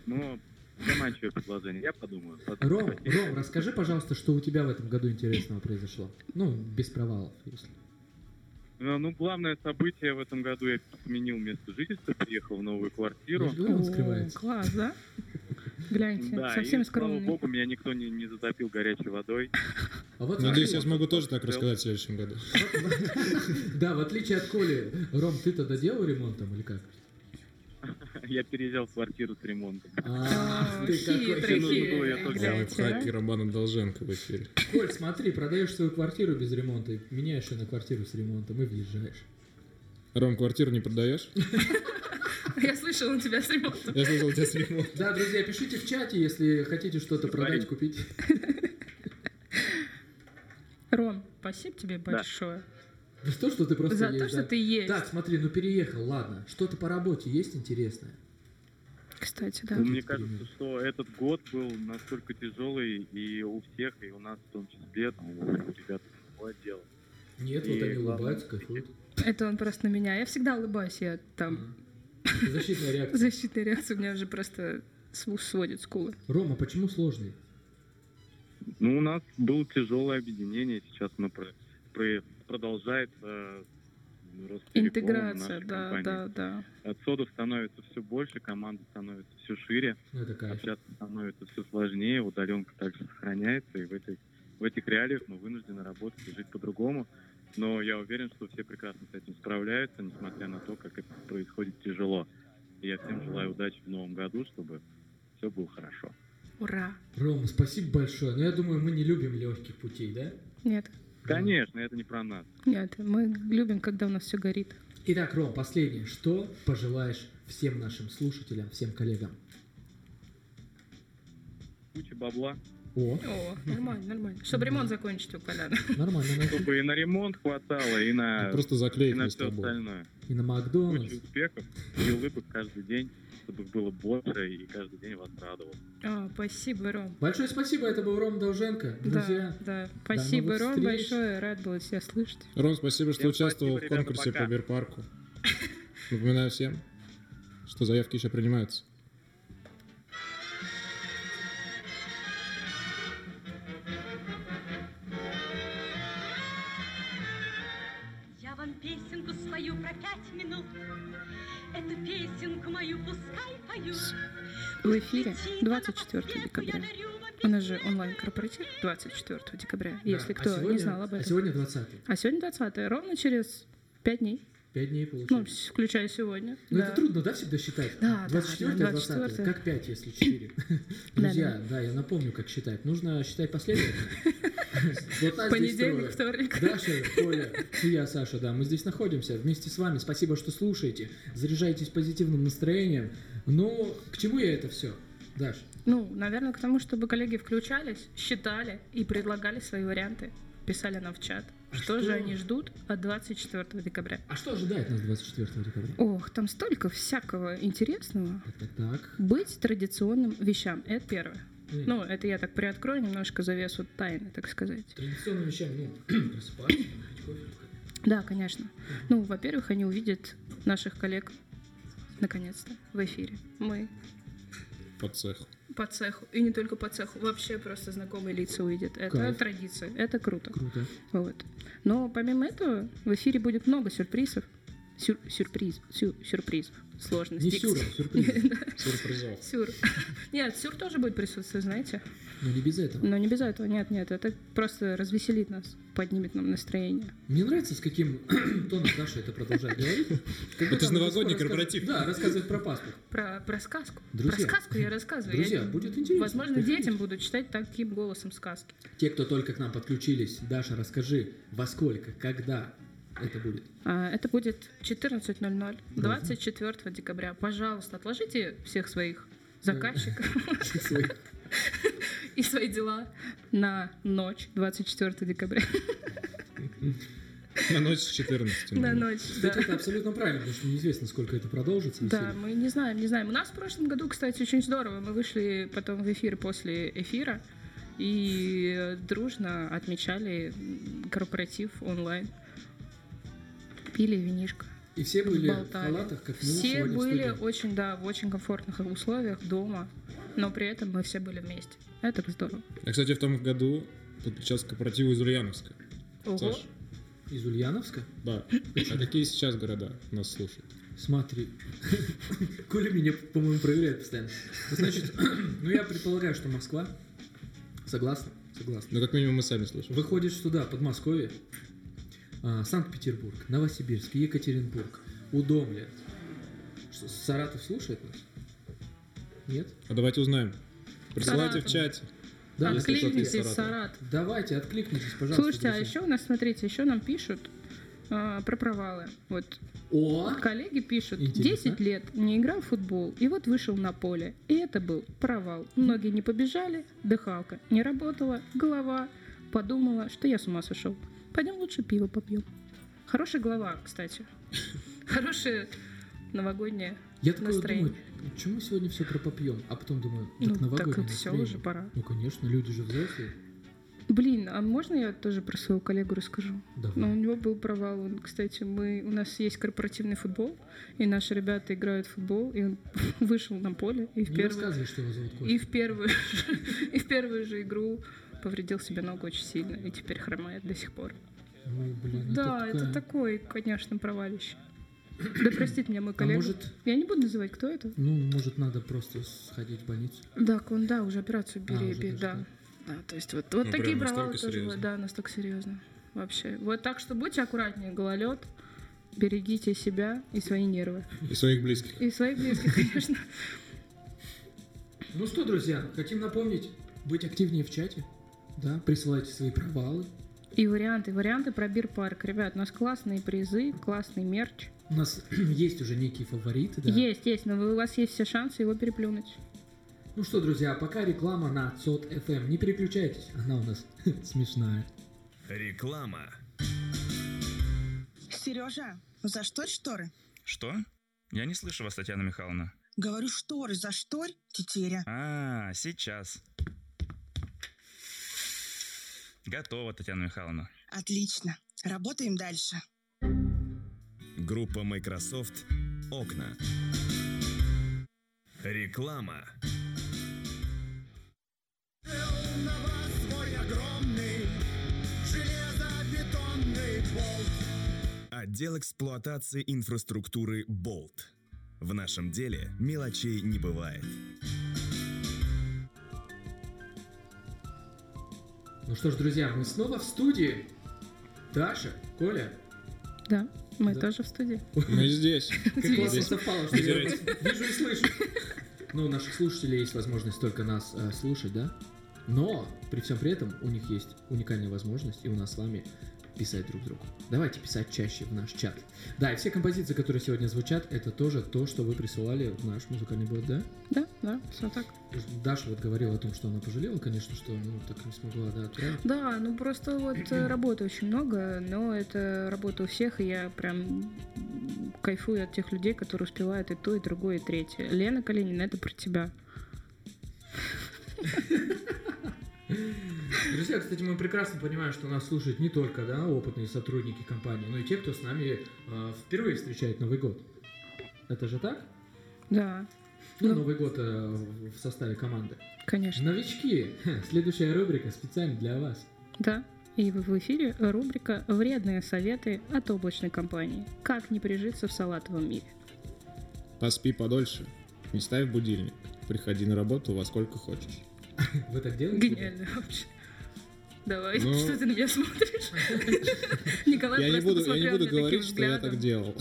Но заманчивое предложение, я подумаю. Ром. Ром, расскажи, пожалуйста, что у тебя в этом году интересного произошло. Ну, без провалов, если. Ну, ну, главное событие в этом году я сменил место жительства, переехал в новую квартиру. Он скрывается. класс, да? Гляньте, Да, совсем и, слава скромный. богу, меня никто не, не затопил горячей водой. А вот Надеюсь, смотри, я смогу тоже так рассказать в следующем году. Да, в отличие от Коли, Ром, ты-то доделал ремонтом или как? Я переезжал в квартиру с ремонтом. Ах ты какой хитрый, нужно было, я а. Лайфхаки Романа Долженко в эфире. Коль, смотри, продаешь свою квартиру без ремонта, меняешь ее на квартиру с ремонтом и въезжаешь. Ром, квартиру не продаешь? Я слышал, у тебя с ремонтом. Я слышал, у тебя с ремонтом. Да, друзья, пишите в чате, если хотите что-то продать, купить. Ром, спасибо тебе большое. За то, что ты просто За есть, то, что да. ты есть. Так, смотри, ну переехал, ладно. Что-то по работе есть интересное? Кстати, да. Ну, Мне кажется, что этот год был настолько тяжелый и у всех, и у нас в том числе, там, у ребят отдела. Нет, И вот они улыбаются, кайфуют. Это он просто на меня. Я всегда улыбаюсь, я там... Защитная реакция. Защитная реакция у меня уже просто св- сводит скулы. Рома, почему сложный? Ну, у нас было тяжелое объединение, сейчас оно про- про- продолжается э, в Интеграция, нашей да, компании. да, да. Отсодов становится все больше, команда становится все шире, Ну, общаться становится все сложнее, удаленка также сохраняется, и в этих, в этих реалиях мы вынуждены работать и жить по-другому. Но я уверен, что все прекрасно с этим справляются, несмотря на то, как это происходит тяжело. И я всем желаю удачи в новом году, чтобы все было хорошо. Ура. Рома, спасибо большое. Но я думаю, мы не любим легких путей, да? Нет, Конечно, это не про нас. нет, мы любим, когда у нас все горит. Итак, Ром, последнее. Что пожелаешь всем нашим слушателям, всем коллегам? Куча бабла. О, О, нормально, нормально. Чтобы ремонт закончить у Коляна. нормально. Настя. Чтобы и на ремонт хватало, и на, Просто и заклеить на мы с все тобой. остальное. И на Куча Макдональдс. успехов и улыбок каждый день, чтобы их было больше и каждый день вас радовал. А, спасибо, Ром. Большое спасибо, это был Ром Долженко. Друзья, Да, да. Спасибо, новых Ром, встреч. большое. Рад был тебя слышать. Ром, спасибо, что Всем участвовал спасибо, в конкурсе ребята, по. Бирпарку. Напоминаю всем, что заявки еще принимаются. В эфире 24 декабря. У нас же онлайн-корпоратив 24 декабря, если Да, кто а сегодня, не знал об этом. А сегодня 20 А сегодня 20 ровно через 5 дней. Пять дней Ну, получилось. с- включая сегодня. Ну, да. это трудно, да, всегда считать? Да, да, 24 да, 20 24. Как 5, если 4? Друзья, да, я напомню, как считать. Нужно считать последовательно. Вот Понедельник, вторник. Даша, Коля и я, Саша, да, мы здесь находимся вместе с вами. Спасибо, что слушаете. Заряжайтесь позитивным настроением. Ну, к чему я это все? Даш, Ну, наверное, к тому, чтобы коллеги включались, считали и предлагали свои варианты. Писали нам в чат, А что, что? же они ждут от 24 декабря. а что ожидает нас 24 декабря? Ох, там столько всякого интересного. Так, так. Быть традиционным вещам. Это первое. М. Ну, это я так приоткрою немножко завесу тайны, так сказать. Традиционными вещами, ну, просыпаться, кофе. Да, конечно. Ну, во-первых, они увидят наших коллег наконец-то в эфире. Мы По цеху. По цеху. И не только по цеху. Вообще просто знакомые лица увидят. Это Кайф. традиция. Это круто. Круто. Вот. Но помимо этого в эфире будет много сюрпризов. Сюр- сюрприз, сю- сюрпризов. сложность. Не сюр, а сюрприз. Сюрпризов. Сюр. Нет, сюр тоже будет присутствовать, знаете. Но не без этого. Но не без этого, нет, нет. Это просто развеселит нас, поднимет нам настроение. Мне нравится, с каким тоном Даша это продолжает говорить. Это же новогодний корпоратив. Да, рассказывает про паспорт. Про, про сказку. Друзья. Про сказку я рассказываю. Друзья, Я- будет интересно. Возможно, Приходите. детям буду читать таким голосом сказки. Те, кто только к нам подключились, Даша, расскажи, во сколько, когда это будет? А, Это будет 14.00, 24 декабря. Пожалуйста, отложите всех своих заказчиков и свои дела на ночь 24 декабря. На ночь с 14. На ночь, да. Кстати, это абсолютно правильно, потому что неизвестно, сколько это продолжится. Да, мы не знаем, не знаем. У нас в прошлом году, кстати, очень здорово. Мы вышли потом в эфир после эфира и дружно отмечали корпоратив онлайн. Пили винишко. И все были в болтали. халатах, как мы Все в были очень, да, в очень комфортных условиях дома, но при этом мы все были вместе. Это здорово. Я, кстати, в том году подключался к корпоративу из Ульяновска. Ого. Саш? Из Ульяновска? Да. А какие сейчас города нас слушают? Смотри. Коля меня, по-моему, проверяет постоянно. Значит, ну я предполагаю, что Москва. Согласна? Согласна. Ну, как минимум, мы сами слышим. Выходишь туда, Подмосковье, а, Санкт-Петербург, Новосибирск, Екатеринбург, Удомля. Что, Саратов слушает нас? Нет? А давайте узнаем. Присылайте в Саратов. чате. Да, Откликнитесь. Саратов. Давайте, откликнитесь, пожалуйста. Слушайте, а друзья. еще у нас, смотрите, еще нам пишут а, про провалы. Вот О! коллеги пишут, Интересно. 10 лет не играл в футбол, и вот вышел на поле. И это был провал. Ноги не побежали, дыхалка не работала, голова подумала, что я с ума сошел. Пойдем лучше пиво попьем. Хорошая голова, кстати. Хорошее новогоднее Я такой вот настроение. думаю, почему мы сегодня все про попьем? А потом думаю, так Ну, так новогоднее всё настроение. уже пора. Ну, конечно, люди же взрослые. Блин, а можно я тоже про своего коллегу расскажу? Давай. Ну, у него был провал. Он, кстати, мы, у нас есть корпоративный футбол, и наши ребята играют в футбол, и он вышел на поле, и в Не первую, что его зовут Костя. и в первую, и в первую же игру повредил себе ногу очень сильно, и теперь хромает до сих пор. Ну, блин, да, это такая- такой, конечно, провалище. Да простит меня мой коллега. А может- Я не буду называть, кто это. Ну, может, надо просто сходить в больницу. Да, он, да, уже операцию А, бери, уже бери, даже да. Да, то есть вот, вот Ну, такие провалы тоже серьезно? Да, настолько серьезно. Вообще. Вот так что будьте аккуратнее, гололед. Берегите себя и свои нервы. И своих близких. И своих близких, конечно. Ну что, друзья, хотим напомнить, быть активнее в чате. Да, присылайте свои провалы. И варианты, варианты про бир-парк. Ребят, у нас классные призы, классный мерч. У нас есть уже некие фавориты, да? Есть, есть, но вы- у вас есть все шансы его переплюнуть. Ну что, друзья, пока реклама на ЦОТ FM. Не переключайтесь, она у нас смешная. Реклама. Сережа, зашторь шторы. Что? Я не слышу вас, Татьяна Михайловна. Говорю, шторы, зашторь, тетеря. А, сейчас. Готово, Татьяна Михайловна. Отлично. Работаем дальше. Группа Microsoft «Окна». Реклама. Свой огромный железобетонный болт. Отдел эксплуатации инфраструктуры «Болт». В нашем деле мелочей не бывает. Ну что ж, друзья, мы снова в студии. Даша, Коля. Да, мы Да. тоже в студии. Мы здесь. Как классно совпало, что я вижу и слышу. Ну, у наших слушателей есть возможность только нас э, слушать, да? Но при всем при этом у них есть уникальная возможность, и у нас с вами писать друг другу. Давайте писать чаще в наш чат. Да, и все композиции, которые сегодня звучат, это тоже то, что вы присылали в наш музыкальный бот, да? Да, да, все так. Даша вот говорила о том, что она пожалела, конечно, что ну, так не смогла да, отправить. Да, ну просто вот э, работы очень много, но это работа у всех, и я прям кайфую от тех людей, которые успевают и то, и другое, и третье. Лена Калинина, это про тебя. Друзья, кстати, мы прекрасно понимаем, что нас слушают не только да, опытные сотрудники компании, но и те, кто с нами э, впервые встречает Новый год. Это же так? Да, Ну, Ну. Новый год э, в составе команды. конечно. Новички, следующая рубрика специально для вас. Да. И в в эфире рубрика «Вредные советы от облачной компании. Как не прижиться в салатовом мире». Поспи подольше, не ставь будильник. Приходи на работу во сколько хочешь. Вы так делаете? Гениально вообще. Давай, Ну- что ты на меня смотришь? Николай Я не просто буду, я не посмотрел буду на меня таким говорить, что я взглядом. так делал.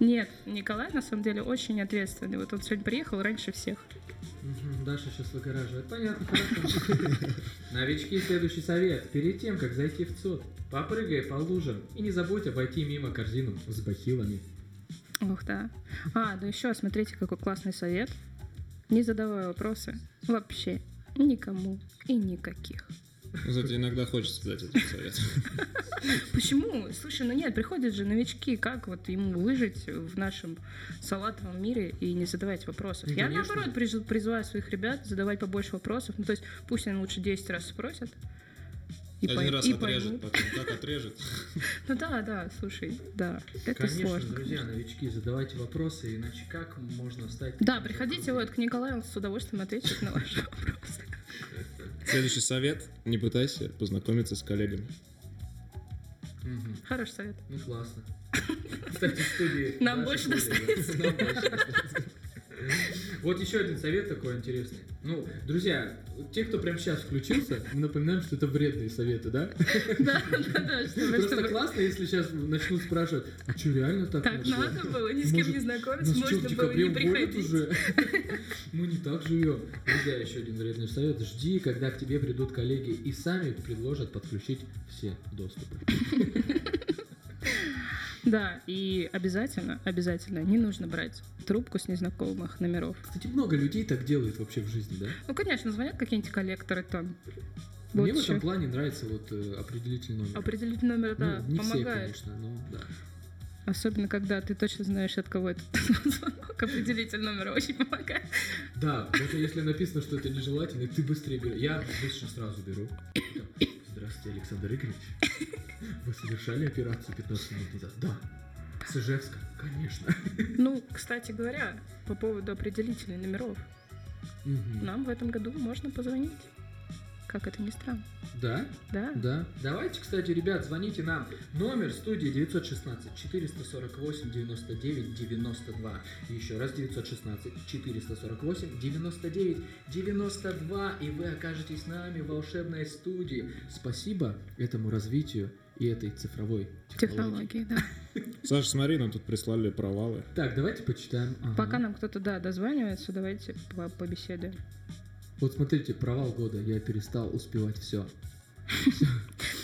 Нет, Николай на самом деле очень ответственный. Вот он сегодня приехал раньше всех. Даша сейчас выгораживает. Понятно, хорошо. Новички, следующий совет. Перед тем, как зайти в ЦОД, попрыгай по лужам и не забудь обойти мимо корзину с бахилами. Ох, да. А, да еще, смотрите, какой классный совет. Не задавай вопросы вообще никому и никаких. Кстати, иногда хочется дать этот совет. Почему? Слушай, ну нет, приходят же новички, как вот ему выжить в нашем салатовом мире и не задавать вопросов. Ну, Я конечно. наоборот приз- призываю своих ребят задавать побольше вопросов. Ну, то есть пусть они лучше 10 раз спросят. И, Один пой- раз и отрежет, потом как отрежет. Ну да, да, слушай, да, это Конечно, сложно. друзья, новички, задавайте вопросы, иначе как можно стать... Да, приходите вот к Николаю, он с удовольствием ответит на ваши вопросы. Следующий совет. Не пытайся познакомиться с коллегами. Мгм. Хороший совет. Ну, классно. Кстати, в студии... Больше достанется. Нам больше достанется. Вот еще один совет такой интересный. Ну, друзья, те, кто прямо сейчас включился, мы напоминаем, что это вредные советы, да? Да, да, да, Просто классно, если сейчас начнут спрашивать, а что, реально так Так надо было, ни с кем не знакомиться, можно было не приходить. уже? Мы не так живем. Друзья, еще один вредный совет. Жди, когда к тебе придут коллеги и сами предложат подключить все доступы. Да, и обязательно, обязательно не нужно брать трубку с незнакомых номеров. Кстати, много людей так делают вообще в жизни, да? Ну, конечно, звонят какие-нибудь коллекторы там. Мне Вот в этом плане нравится вот э, определительный номер. Определительный номер, да, Ну, не все, помогает. конечно, но да. Особенно, когда ты точно знаешь, от кого этот звонок. Определитель номера очень помогает. Да, даже если написано, что это нежелательно, ты быстрее берешь. Я обычно сразу беру. Здравствуйте, Александр Игоревич. Вы совершали операцию 15 минут назад? Да. С Ижевска? Конечно. Ну, кстати говоря, по поводу определителей номеров. Мгм. Нам в этом году можно позвонить. Как это ни странно. Да? Да. Да. Давайте, кстати, ребят, звоните нам. Номер студии 916 448 99 92. Еще раз 916 448 99 92. И вы окажетесь с нами в волшебной студии. Спасибо этому развитию и этой цифровой технологии. Технологии, да. Саша, смотри, нам тут прислали провалы. Так, давайте почитаем. Ага. Пока нам кто-то, да, дозванивается, давайте по- побеседуем. Вот смотрите, провал года. Я перестал успевать все.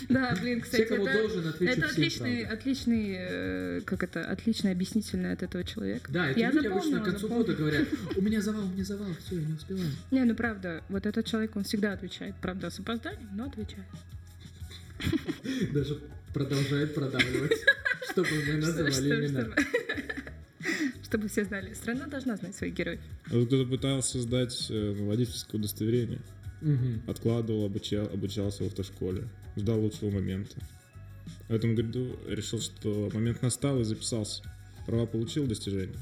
Да, блин, кстати, это, должен, отвечу это всем отличный, отличный, э, как это, отличное объяснительное от этого человека. Да, эти я люди обычно к концу года говорят, у меня завал, у меня завал, все, я не успеваю. Не, ну правда, вот этот человек, он всегда отвечает, правда, с опозданием, но отвечает. Даже продолжает продавливать, чтобы мы называли имена. Чтобы- все знали, страна должна знать своих героев. А вот Кто-то пытался сдать э, водительское удостоверение. Мгм. Откладывал, обучал- обучался в автошколе. Ждал лучшего момента. В этом году решил, что момент настал и записался. Права получил достижение.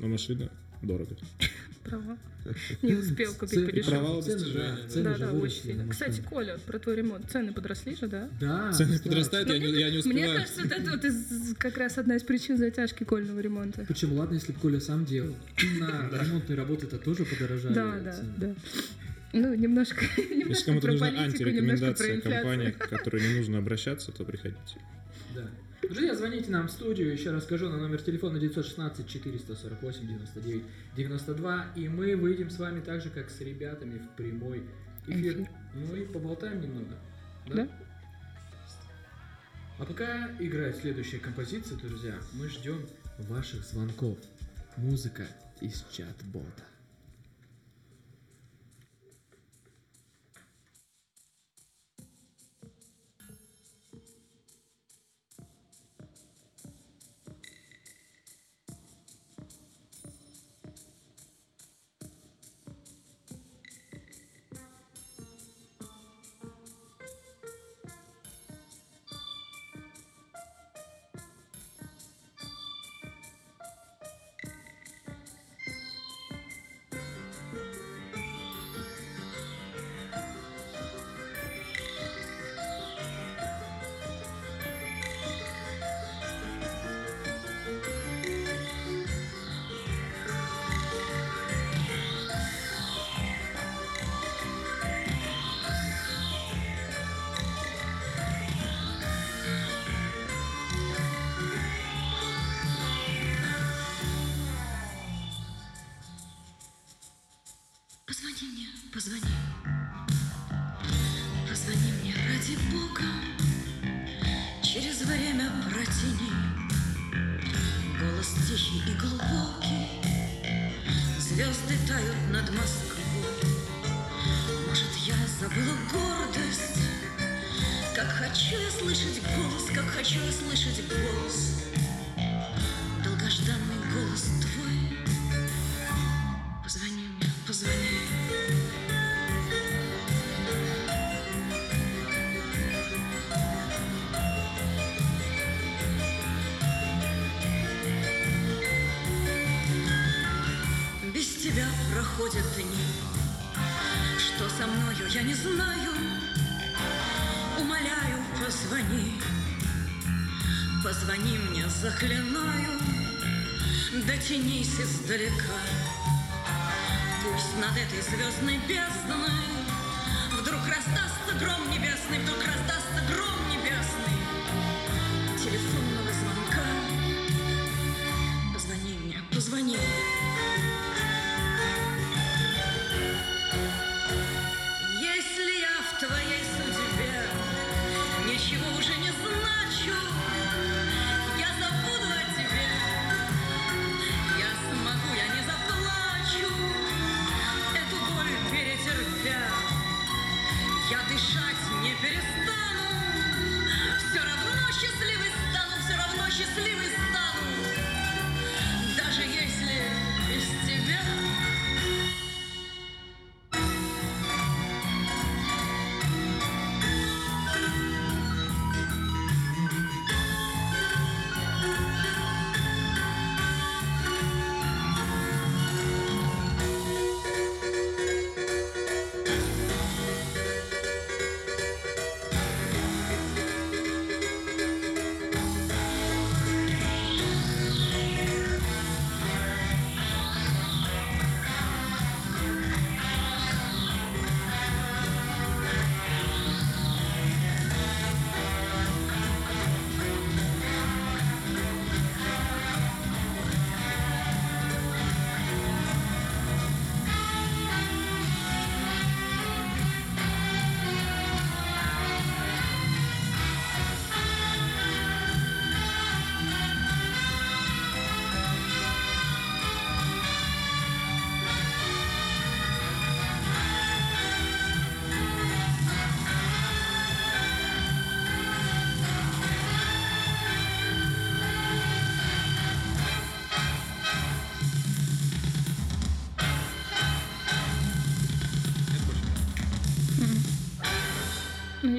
Но машина дорого. Права. Не успел купить подешевле. Цены, да. цены Да, же да, очень сильно. Кстати. Коля, про твой ремонт. Цены подросли же, да? Да. Цены подрастают, я не, я не Ну, Мне успеваю. кажется, вот это вот из- как раз одна из причин затяжки Кольного ремонта. Почему? Ладно, если бы Коля сам делал. На ремонтные работы-то тоже подорожали. Да, да, да. Ну, немножко, Если немножко кому-то про нужна антирекомендация компании, к которой не нужно обращаться, то приходите. Да. Друзья, звоните нам в студию, еще раз скажу, на номер телефона 916 448 99 92, и мы выйдем с вами так же, как с ребятами в прямой эфир. Эфир. Ну и поболтаем немного. Да. А пока играет следующая композиция, друзья, мы ждем ваших звонков. Музыка из чат-бота.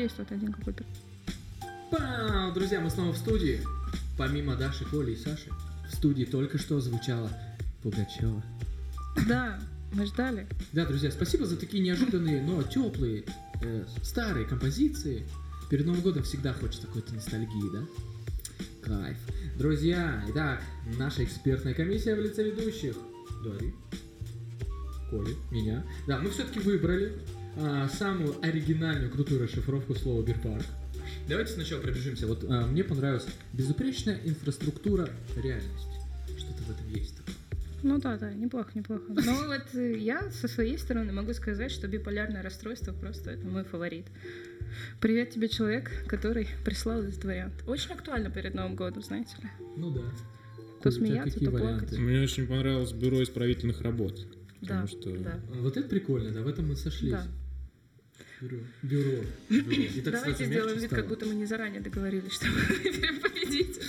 Есть вот один какой-то. Пау! Друзья, мы снова в студии. Помимо Даши, Коли и Саши, в студии только что звучала Пугачева. Да, мы ждали. Да, друзья, спасибо за такие неожиданные, но теплые, э, старые композиции. Перед Новым годом всегда хочется какой-то ностальгии, да? Кайф. Друзья, итак, наша экспертная комиссия в лице ведущих. Дарьи, Коли, меня. Да, мы все-таки выбрали а, самую оригинальную, крутую расшифровку слова «бирпарк». Давайте сначала пробежимся. Вот а, мне понравилась безупречная инфраструктура реальность. Что-то в этом есть такое. Ну да, да, неплохо, неплохо. Но вот э, я со своей стороны могу сказать, что биполярное расстройство просто это мой фаворит. Привет тебе, человек, который прислал этот вариант. Очень актуально перед Новым годом, знаете ли. Ну да. То смеяться, то плакать. Мне очень понравилось бюро исправительных работ. Да, Потому что да. Вот это прикольно, да, в этом мы сошлись. Да. Бюро. Бюро. Бюро. И так Давайте сделаем вид, стало. как будто мы не заранее договорились, что мы выберем победителя.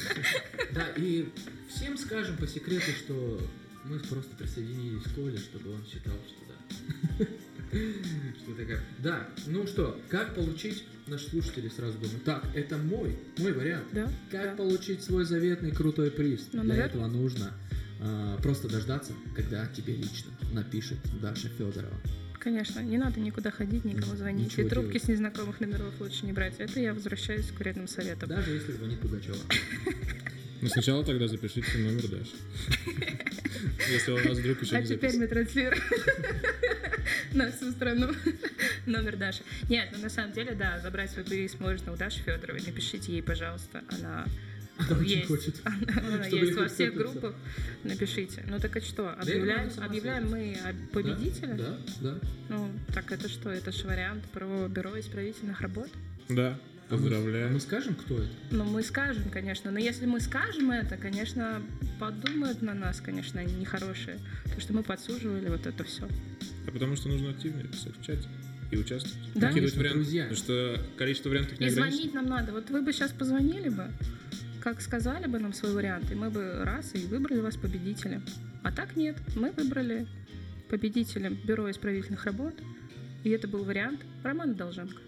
Да, и всем скажем по секрету, что мы просто присоединились к Коле, чтобы он считал, что да. Что такая. Да, ну что, как получить, наши слушатели сразу думают, так, это мой, мой вариант. Да, Как получить свой заветный крутой приз? Ну, Для навер- этого нужно а, просто дождаться, когда тебе лично напишет Даша Федорова. Конечно, не надо никуда ходить, никому звонить. ничего И трубки делать. с незнакомых номеров лучше не брать. Это я возвращаюсь к вредным советам. Даже если звонит Пугачева. Ну, сначала тогда запишите номер Даши. Если у вас вдруг еще А теперь мы транслируем на всю страну номер Даши. Нет, ну на самом деле, да, забрать свой приз можно у Даши Федоровой. Напишите ей, пожалуйста. Она Она очень есть. хочет, Она чтобы есть во всех группах. Напишите. Ну так и что? Объявляем, мы победителя? Да, да. Ну, так это что? Это же вариант правового бюро исправительных работ? Да, А мы- поздравляю. а мы скажем, кто это? Ну, мы скажем, конечно. Но если мы скажем это, конечно, подумают на нас, конечно, они нехорошие. То, что мы подсуживали вот это все. А потому что нужно активнее писать в чате и участвовать. Да. Накидывать Конечно, варианты. друзья. Потому что количество вариантов не И ограничено. звонить нам надо. Вот вы бы сейчас позвонили бы, как сказали бы нам свой вариант, и мы бы раз и выбрали вас победителем. А так нет, мы выбрали победителем Бюро исправительных работ, и это был вариант Романа Долженко.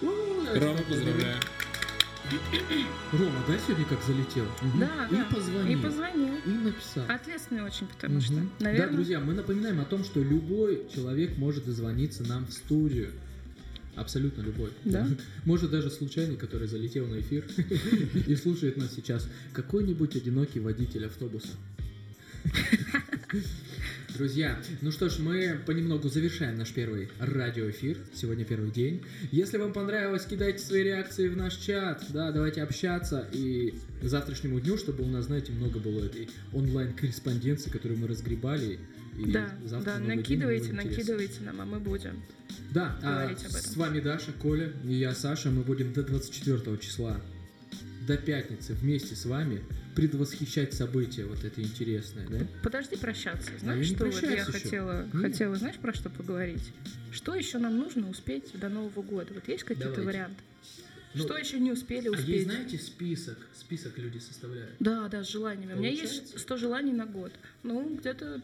Рома, поздравляю. Рома, да, сегодня как залетел? Мгм. Да, и да. позвонил. И позвонил. И написал. Ответственный очень, потому что, Мгм. наверное... Да, друзья, мы напоминаем о том, что любой человек может дозвониться нам в студию. Абсолютно любой. Да. Может даже случайный, который залетел на эфир и слушает нас сейчас. Какой-нибудь одинокий водитель автобуса. Друзья, ну что ж, мы понемногу завершаем наш первый радиоэфир. Сегодня первый день. Если вам понравилось, кидайте свои реакции в наш чат. Да, давайте общаться. И к завтрашнему дню, чтобы у нас, знаете, много было этой онлайн-корреспонденции, которую мы разгребали. И Да, завтра да, накидывайте, накидывайте нам, а мы будем. Да, а говорить об этом. с вами Даша, Коля и я, Саша. Мы будем до 24 числа, до пятницы вместе с вами предвосхищать события вот это интересное, да? Подожди прощаться. А Знаешь, что вот я еще. хотела, Нет. хотела, знаешь, про что поговорить? Что еще нам нужно успеть до Нового года? Вот есть какие-то варианты? Ну, что еще не успели А успеть? есть, знаете, список, список люди составляют. Да, да, с желаниями. У меня есть Получается? 100 желаний на год. Ну, где-то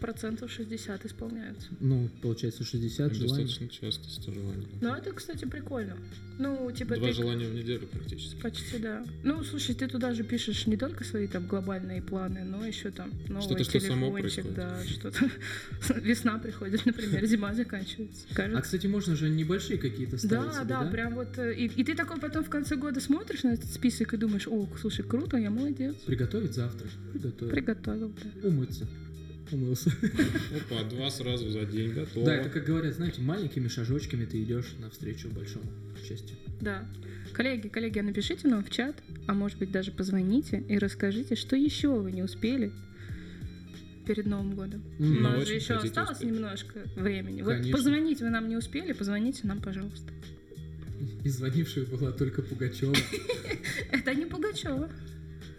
процентов 60 исполняются. Ну, получается 60 желаний. Достаточно часто 100 желаний. Ну, это, кстати, прикольно. Ну, типа Два ты... желания в неделю практически. Почти, да. Ну, слушай, ты туда же пишешь не только свои там глобальные планы, но еще там новый Что-то, что само телефончик, происходит. да, что-то. Весна приходит, например, зима заканчивается. А, Кажется. кстати, можно же небольшие какие-то ставить Да, себе, да, да? прям вот. э, И, и ты такой потом в конце года смотришь на этот список и думаешь, о, слушай, круто, я молодец. Приготовить завтра. Приготовить. Приготовил, да. Умыться. Умылся. Опа, два сразу за день, готово. Да, это как говорят, знаете, маленькими шажочками ты идешь навстречу большому счастью. Да. Коллеги, коллеги, а напишите нам в чат, а может быть даже позвоните и расскажите, что еще вы не успели перед Новым годом. Мгм. У нас же еще осталось успеть. немножко времени. Вот Конечно. позвонить вы нам не успели, позвоните нам, пожалуйста. И звонившая была только Пугачева. Это не Пугачева.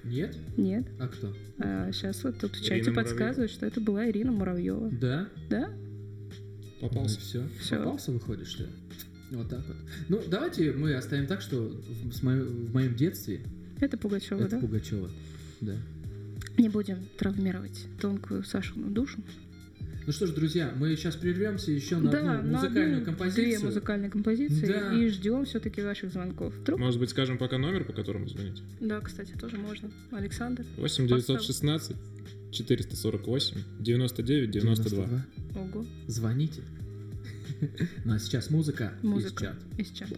Нет? Нет. А кто? сейчас вот тут в Ирина чате Муравьева. подсказывают, что это была Ирина Муравьева. Да? Да? Попался. все. Всё. Попался, выходит, что ли? Вот так вот. Ну, давайте мы оставим так, что в, с моё- в моем детстве Это Пугачева, это да? Пугачева. Да. Не будем травмировать тонкую Сашину душу. Ну что ж, друзья, мы сейчас прервемся еще на да, одну на музыкальную одну, композицию. Две музыкальные композиции. Да. И ждем все-таки ваших звонков. Вдруг? Может быть, скажем пока номер, по которому звонить? Да, кстати, тоже можно. Александр. 8 916 448 99 92. Ого. Звоните. Ну а сейчас музыка, из Музыка чат. из чата.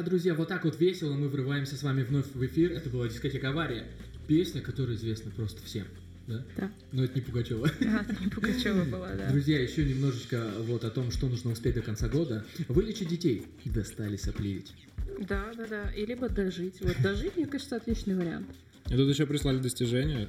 Да, друзья, вот так вот весело мы врываемся с вами вновь в эфир. Это была дискотека «Авария». Песня, которая известна просто всем. Да? Да. Но это не Пугачева. А, это не Пугачева была, да. Друзья, еще немножечко вот о том, что нужно успеть до конца года. Вылечить детей. Достали сопливить. Да, да, да. И либо дожить. Вот дожить, мне кажется, отличный вариант. И тут еще прислали достижение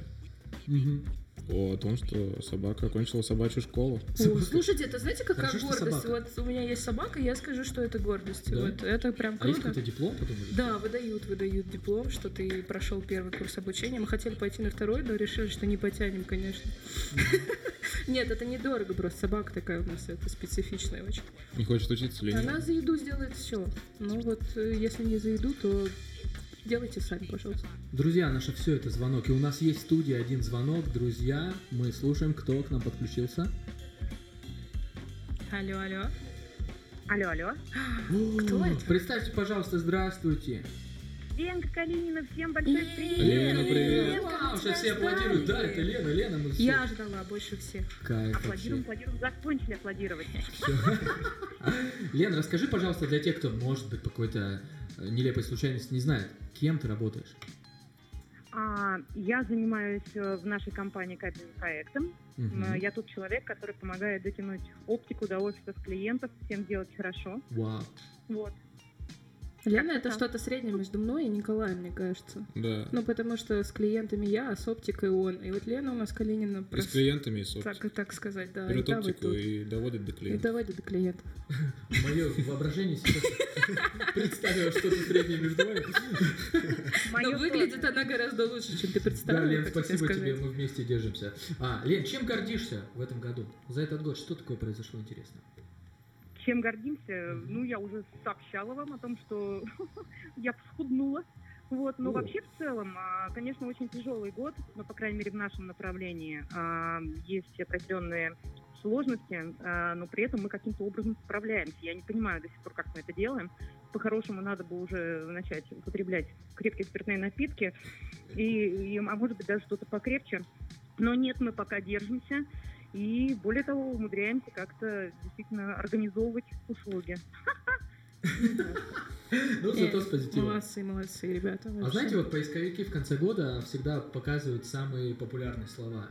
о том, что собака окончила собачью школу. О, слушайте, это знаете, какая Хорошо, гордость? Вот у меня есть собака, я скажу, что это гордость. Да? Вот это прям А есть круто. какой-то диплом потом? или Да, выдают, выдают диплом, что ты прошел первый курс обучения. Мы хотели пойти на второй, но решили, что не потянем, конечно. Нет, это недорого, просто собака такая у нас, это специфичная очень. Не хочет учиться или Она нет? за еду сделает все. Ну вот, э, если не за еду, то делайте сами, пожалуйста. Друзья, наше все это звонок. И у нас есть в студии один звонок. Друзья, мы слушаем, кто к нам подключился. Алло, алло. Алло, алло. Кто это? Представьте, пожалуйста, здравствуйте. Ленка Калинина, всем большой привет. Лена, привет. Вау, тебя все аплодируют. Да, это Лена, Лена. Мы все- Я ждала больше всех. Кайф Аплодируем, вообще. аплодируем, закончили аплодировать. Лен, расскажи, пожалуйста, для тех, кто, может быть, по какой-то э, нелепой случайности не знает, кем ты работаешь? А, я занимаюсь э, в нашей компании кабельным проектом. М, Я тот человек, который помогает дотянуть оптику до офисов клиентов, всем делать хорошо. Вау. Вот. Лена это что-то среднее между мной и Николаем, мне кажется. Да. Ну, потому что с клиентами я, а с оптикой он. И вот Лена у нас Калинина И с клиентами, и с оптикой. Так, так сказать, да. Берет и и оптику и доводит до И клиента. доводит до клиентов. Мое воображение сейчас представило что-то среднее между вами. Но выглядит она гораздо лучше, чем ты Да, представляла. Лен, спасибо тебе, мы вместе держимся. А, Лен, чем гордишься в этом году? За этот год что такое произошло интересно? Чем гордимся? Ну, я уже сообщала вам о том, что я всхуднула. Вот, но вообще в целом, а, конечно, очень тяжелый год, но, по крайней мере, в нашем направлении а, есть определенные сложности, а, но при этом мы каким-то образом справляемся. Я не понимаю до сих пор, как мы это делаем. По-хорошему, надо бы уже начать употреблять крепкие спиртные напитки, и, и, а может быть, даже что-то покрепче. Но нет, мы пока держимся. И более того, умудряемся как-то действительно организовывать услуги. Ну, зато с Э, позитивом. Молодцы, молодцы, ребята. А знаете, вот поисковики в конце года всегда показывают самые популярные слова.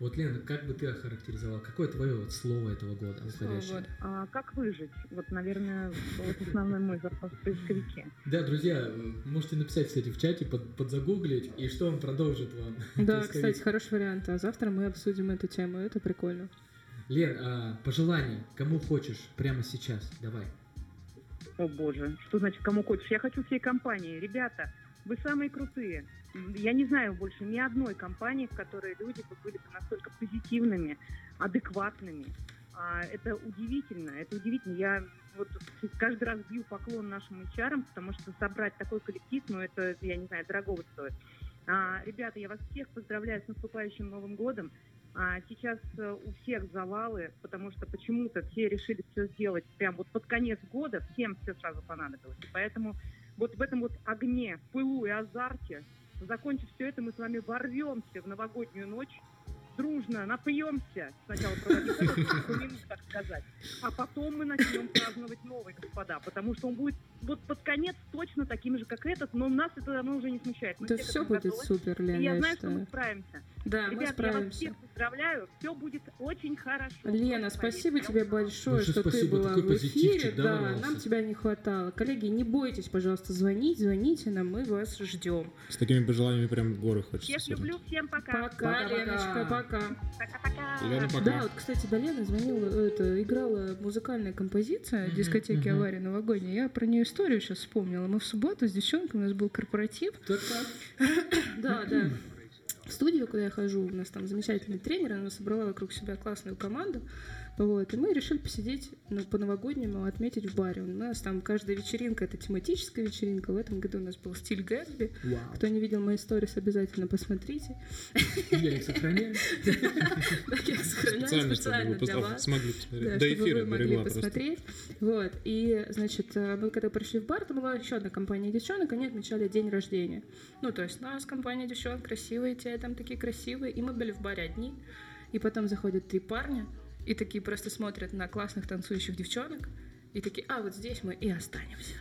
Вот, Лена, как бы ты охарактеризовала? Какое твое вот слово этого года? уходящее? А как выжить? Вот, наверное, вот основной мой запрос в поисковике. Да, друзья, можете написать, кстати, в чате, под, подзагуглить, и что он продолжит вам. Да, кстати, хороший вариант. А завтра мы обсудим эту тему. Это прикольно. Лен, а, пожелания, кому хочешь, прямо сейчас, давай. О боже, что значит кому хочешь? Я хочу всей компании. Ребята, вы самые крутые. Я не знаю больше ни одной компании, в которой люди бы были бы настолько позитивными, адекватными. А, это удивительно, это удивительно. Я вот каждый раз бью поклон нашим HR, потому что собрать такой коллектив, ну это, я не знаю, дорогого стоит. А, ребята, я вас всех поздравляю с наступающим Новым годом. А, сейчас э, у всех завалы, потому что почему-то все решили все сделать прям вот под конец года, всем все сразу понадобилось. И поэтому вот в этом вот огне, пылу и азарте, закончив все это, мы с вами ворвемся в новогоднюю ночь, дружно напьемся, сначала минут, так сказать, а потом мы начнем праздновать новый, господа, потому что он будет вот под конец точно таким же, как этот, но нас это давно уже не смущает. Мы Да все будет готовы. супер, Лена, И я я знаю, что мы считаю. справимся. Да, мы Ребят, я вас справимся. всех поздравляю, все будет очень хорошо. Лена, спасибо тебе большое, Большое что ты спасибо, была такой в эфире. да, нам тебя не хватало. Коллеги, не бойтесь, пожалуйста, звонить, звоните нам, мы вас ждем. С такими пожеланиями прям в горы хочется. Всех люблю, всем пока. Пока, Леночка, пока. Пока-пока. Лена, пока. Да, вот, кстати, до Лены звонила, это, играла музыкальная композиция дискотеки мгм. «Авария» новогодняя. Я про нее историю сейчас вспомнила. Мы в субботу с девчонкой, у нас был корпоратив. Да, да. В студию, куда я хожу, у нас там замечательный тренер, она собрала вокруг себя классную команду. Вот, и мы решили посидеть ну, по-новогоднему, отметить в баре. У нас там каждая вечеринка — это тематическая вечеринка. В этом году у нас был стиль Гэтсби. Вау. Кто не видел мои сторис, обязательно посмотрите. Я их сохраняю. Я сохраняю Специально, для вас. смогли посмотреть. До эфира могли посмотреть. Вот. И, значит, э, мы когда пришли в бар, там была еще одна компания девчонок, они отмечали день рождения. Ну, то есть у нас компания девчонок красивые, те там такие красивые, и мы были в баре одни. И потом заходят три парня, и такие просто смотрят на классных танцующих девчонок, и такие, а, вот здесь мы и останемся.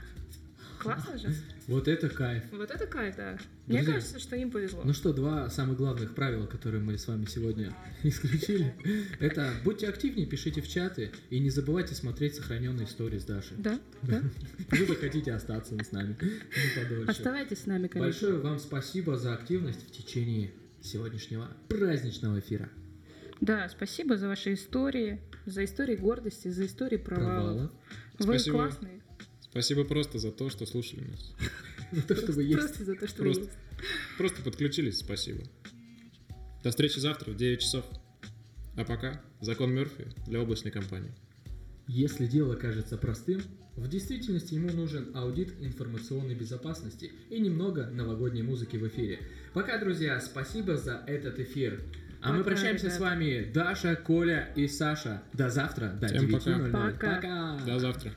Классно же? Вот это кайф. Вот это кайф, да. Мне Друзья, кажется, что им повезло. Ну что, два самых главных правила, которые мы с вами сегодня исключили, это будьте активнее, пишите в чаты и не забывайте смотреть сохраненные истории с Дашей. Да, да. Вы захотите остаться с нами подольше. Оставайтесь с нами, коллеги. Большое вам спасибо за активность в течение сегодняшнего праздничного эфира. Да, спасибо за ваши истории, за истории гордости, за истории провалов. Провалов. Вы Спасибо. классные. Спасибо просто за то, что слушали нас. За то, что вы есть. Просто за то, что вы Просто, есть. просто подключились, спасибо. До встречи завтра в 9 часов. А пока закон Мерфи для облачной компании. Если дело кажется простым, в действительности ему нужен аудит информационной безопасности и немного новогодней музыки в эфире. Пока, друзья, спасибо за этот эфир. А мы прощаемся с вами, Даша, Коля и Саша. До завтра, до Всем пока. 9.00. Пока. пока. До завтра.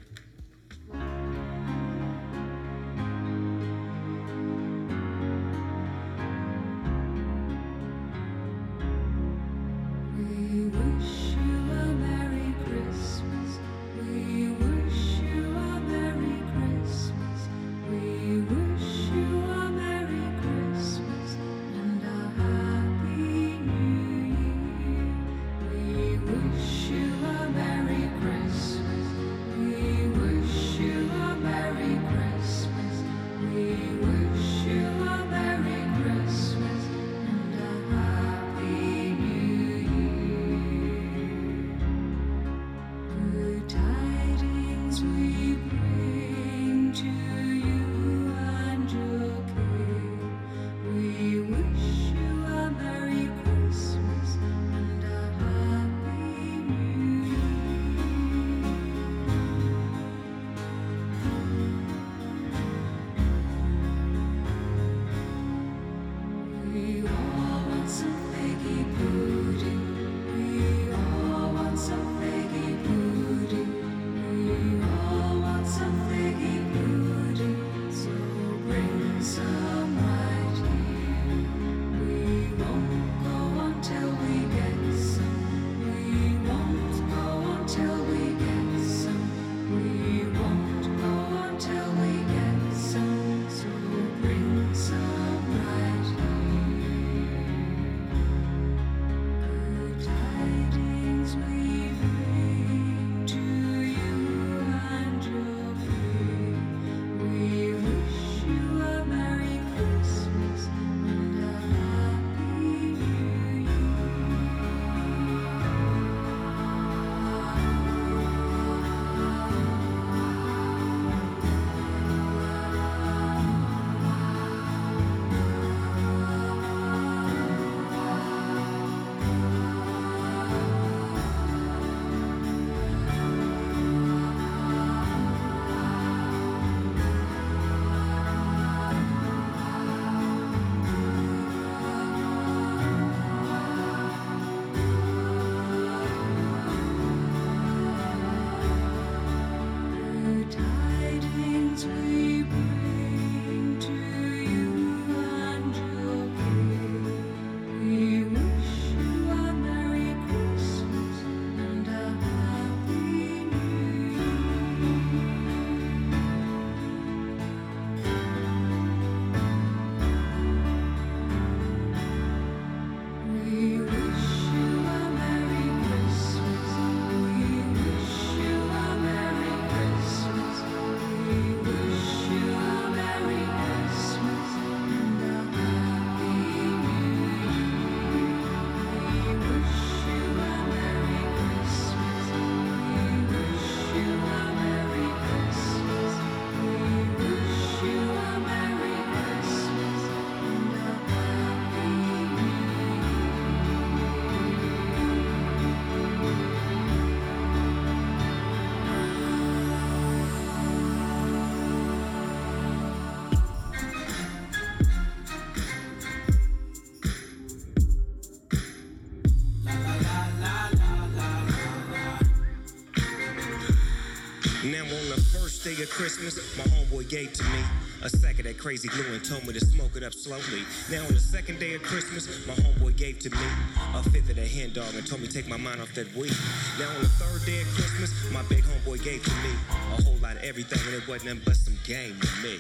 Day of Christmas, my homeboy gave to me a sack of that crazy glue and told me to smoke it up slowly. Now on the second day of Christmas, my homeboy gave to me a fifth of that hen dog and told me to take my mind off that weed. Now on the third day of Christmas, my big homeboy gave to me a whole lot of everything and it wasn't nothing but some game to me.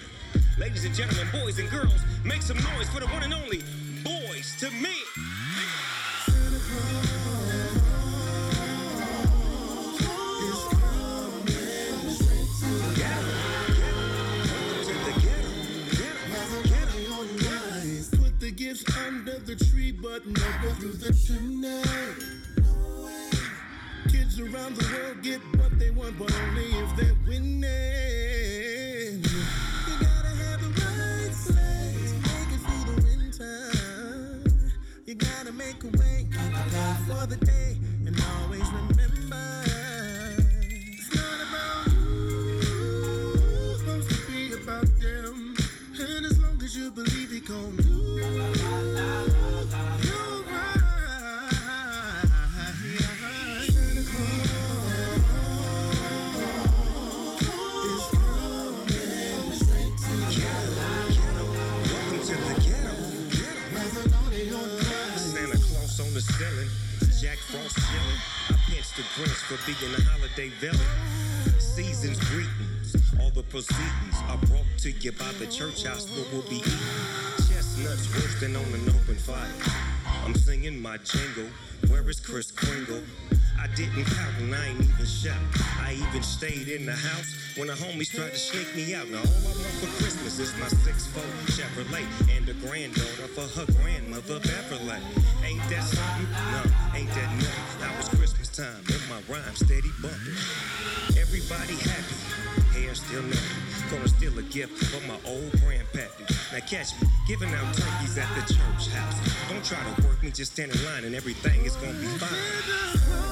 Ladies and gentlemen, boys and girls, make some noise for the one and only boys to me. In the house when the homies tried to sneak me out. Now all I want for Christmas is my six-fold Chevrolet and a granddaughter for her grandmother Beverly. Ain't that something? No, ain't that nothing. Now it's Christmas time and my rhyme steady bumping. Everybody happy, hair still nothing. Gonna steal a gift from my old grandpappy. Now catch me giving out turkeys at the church house. Don't try to work me, just stand in line and everything is gonna be fine.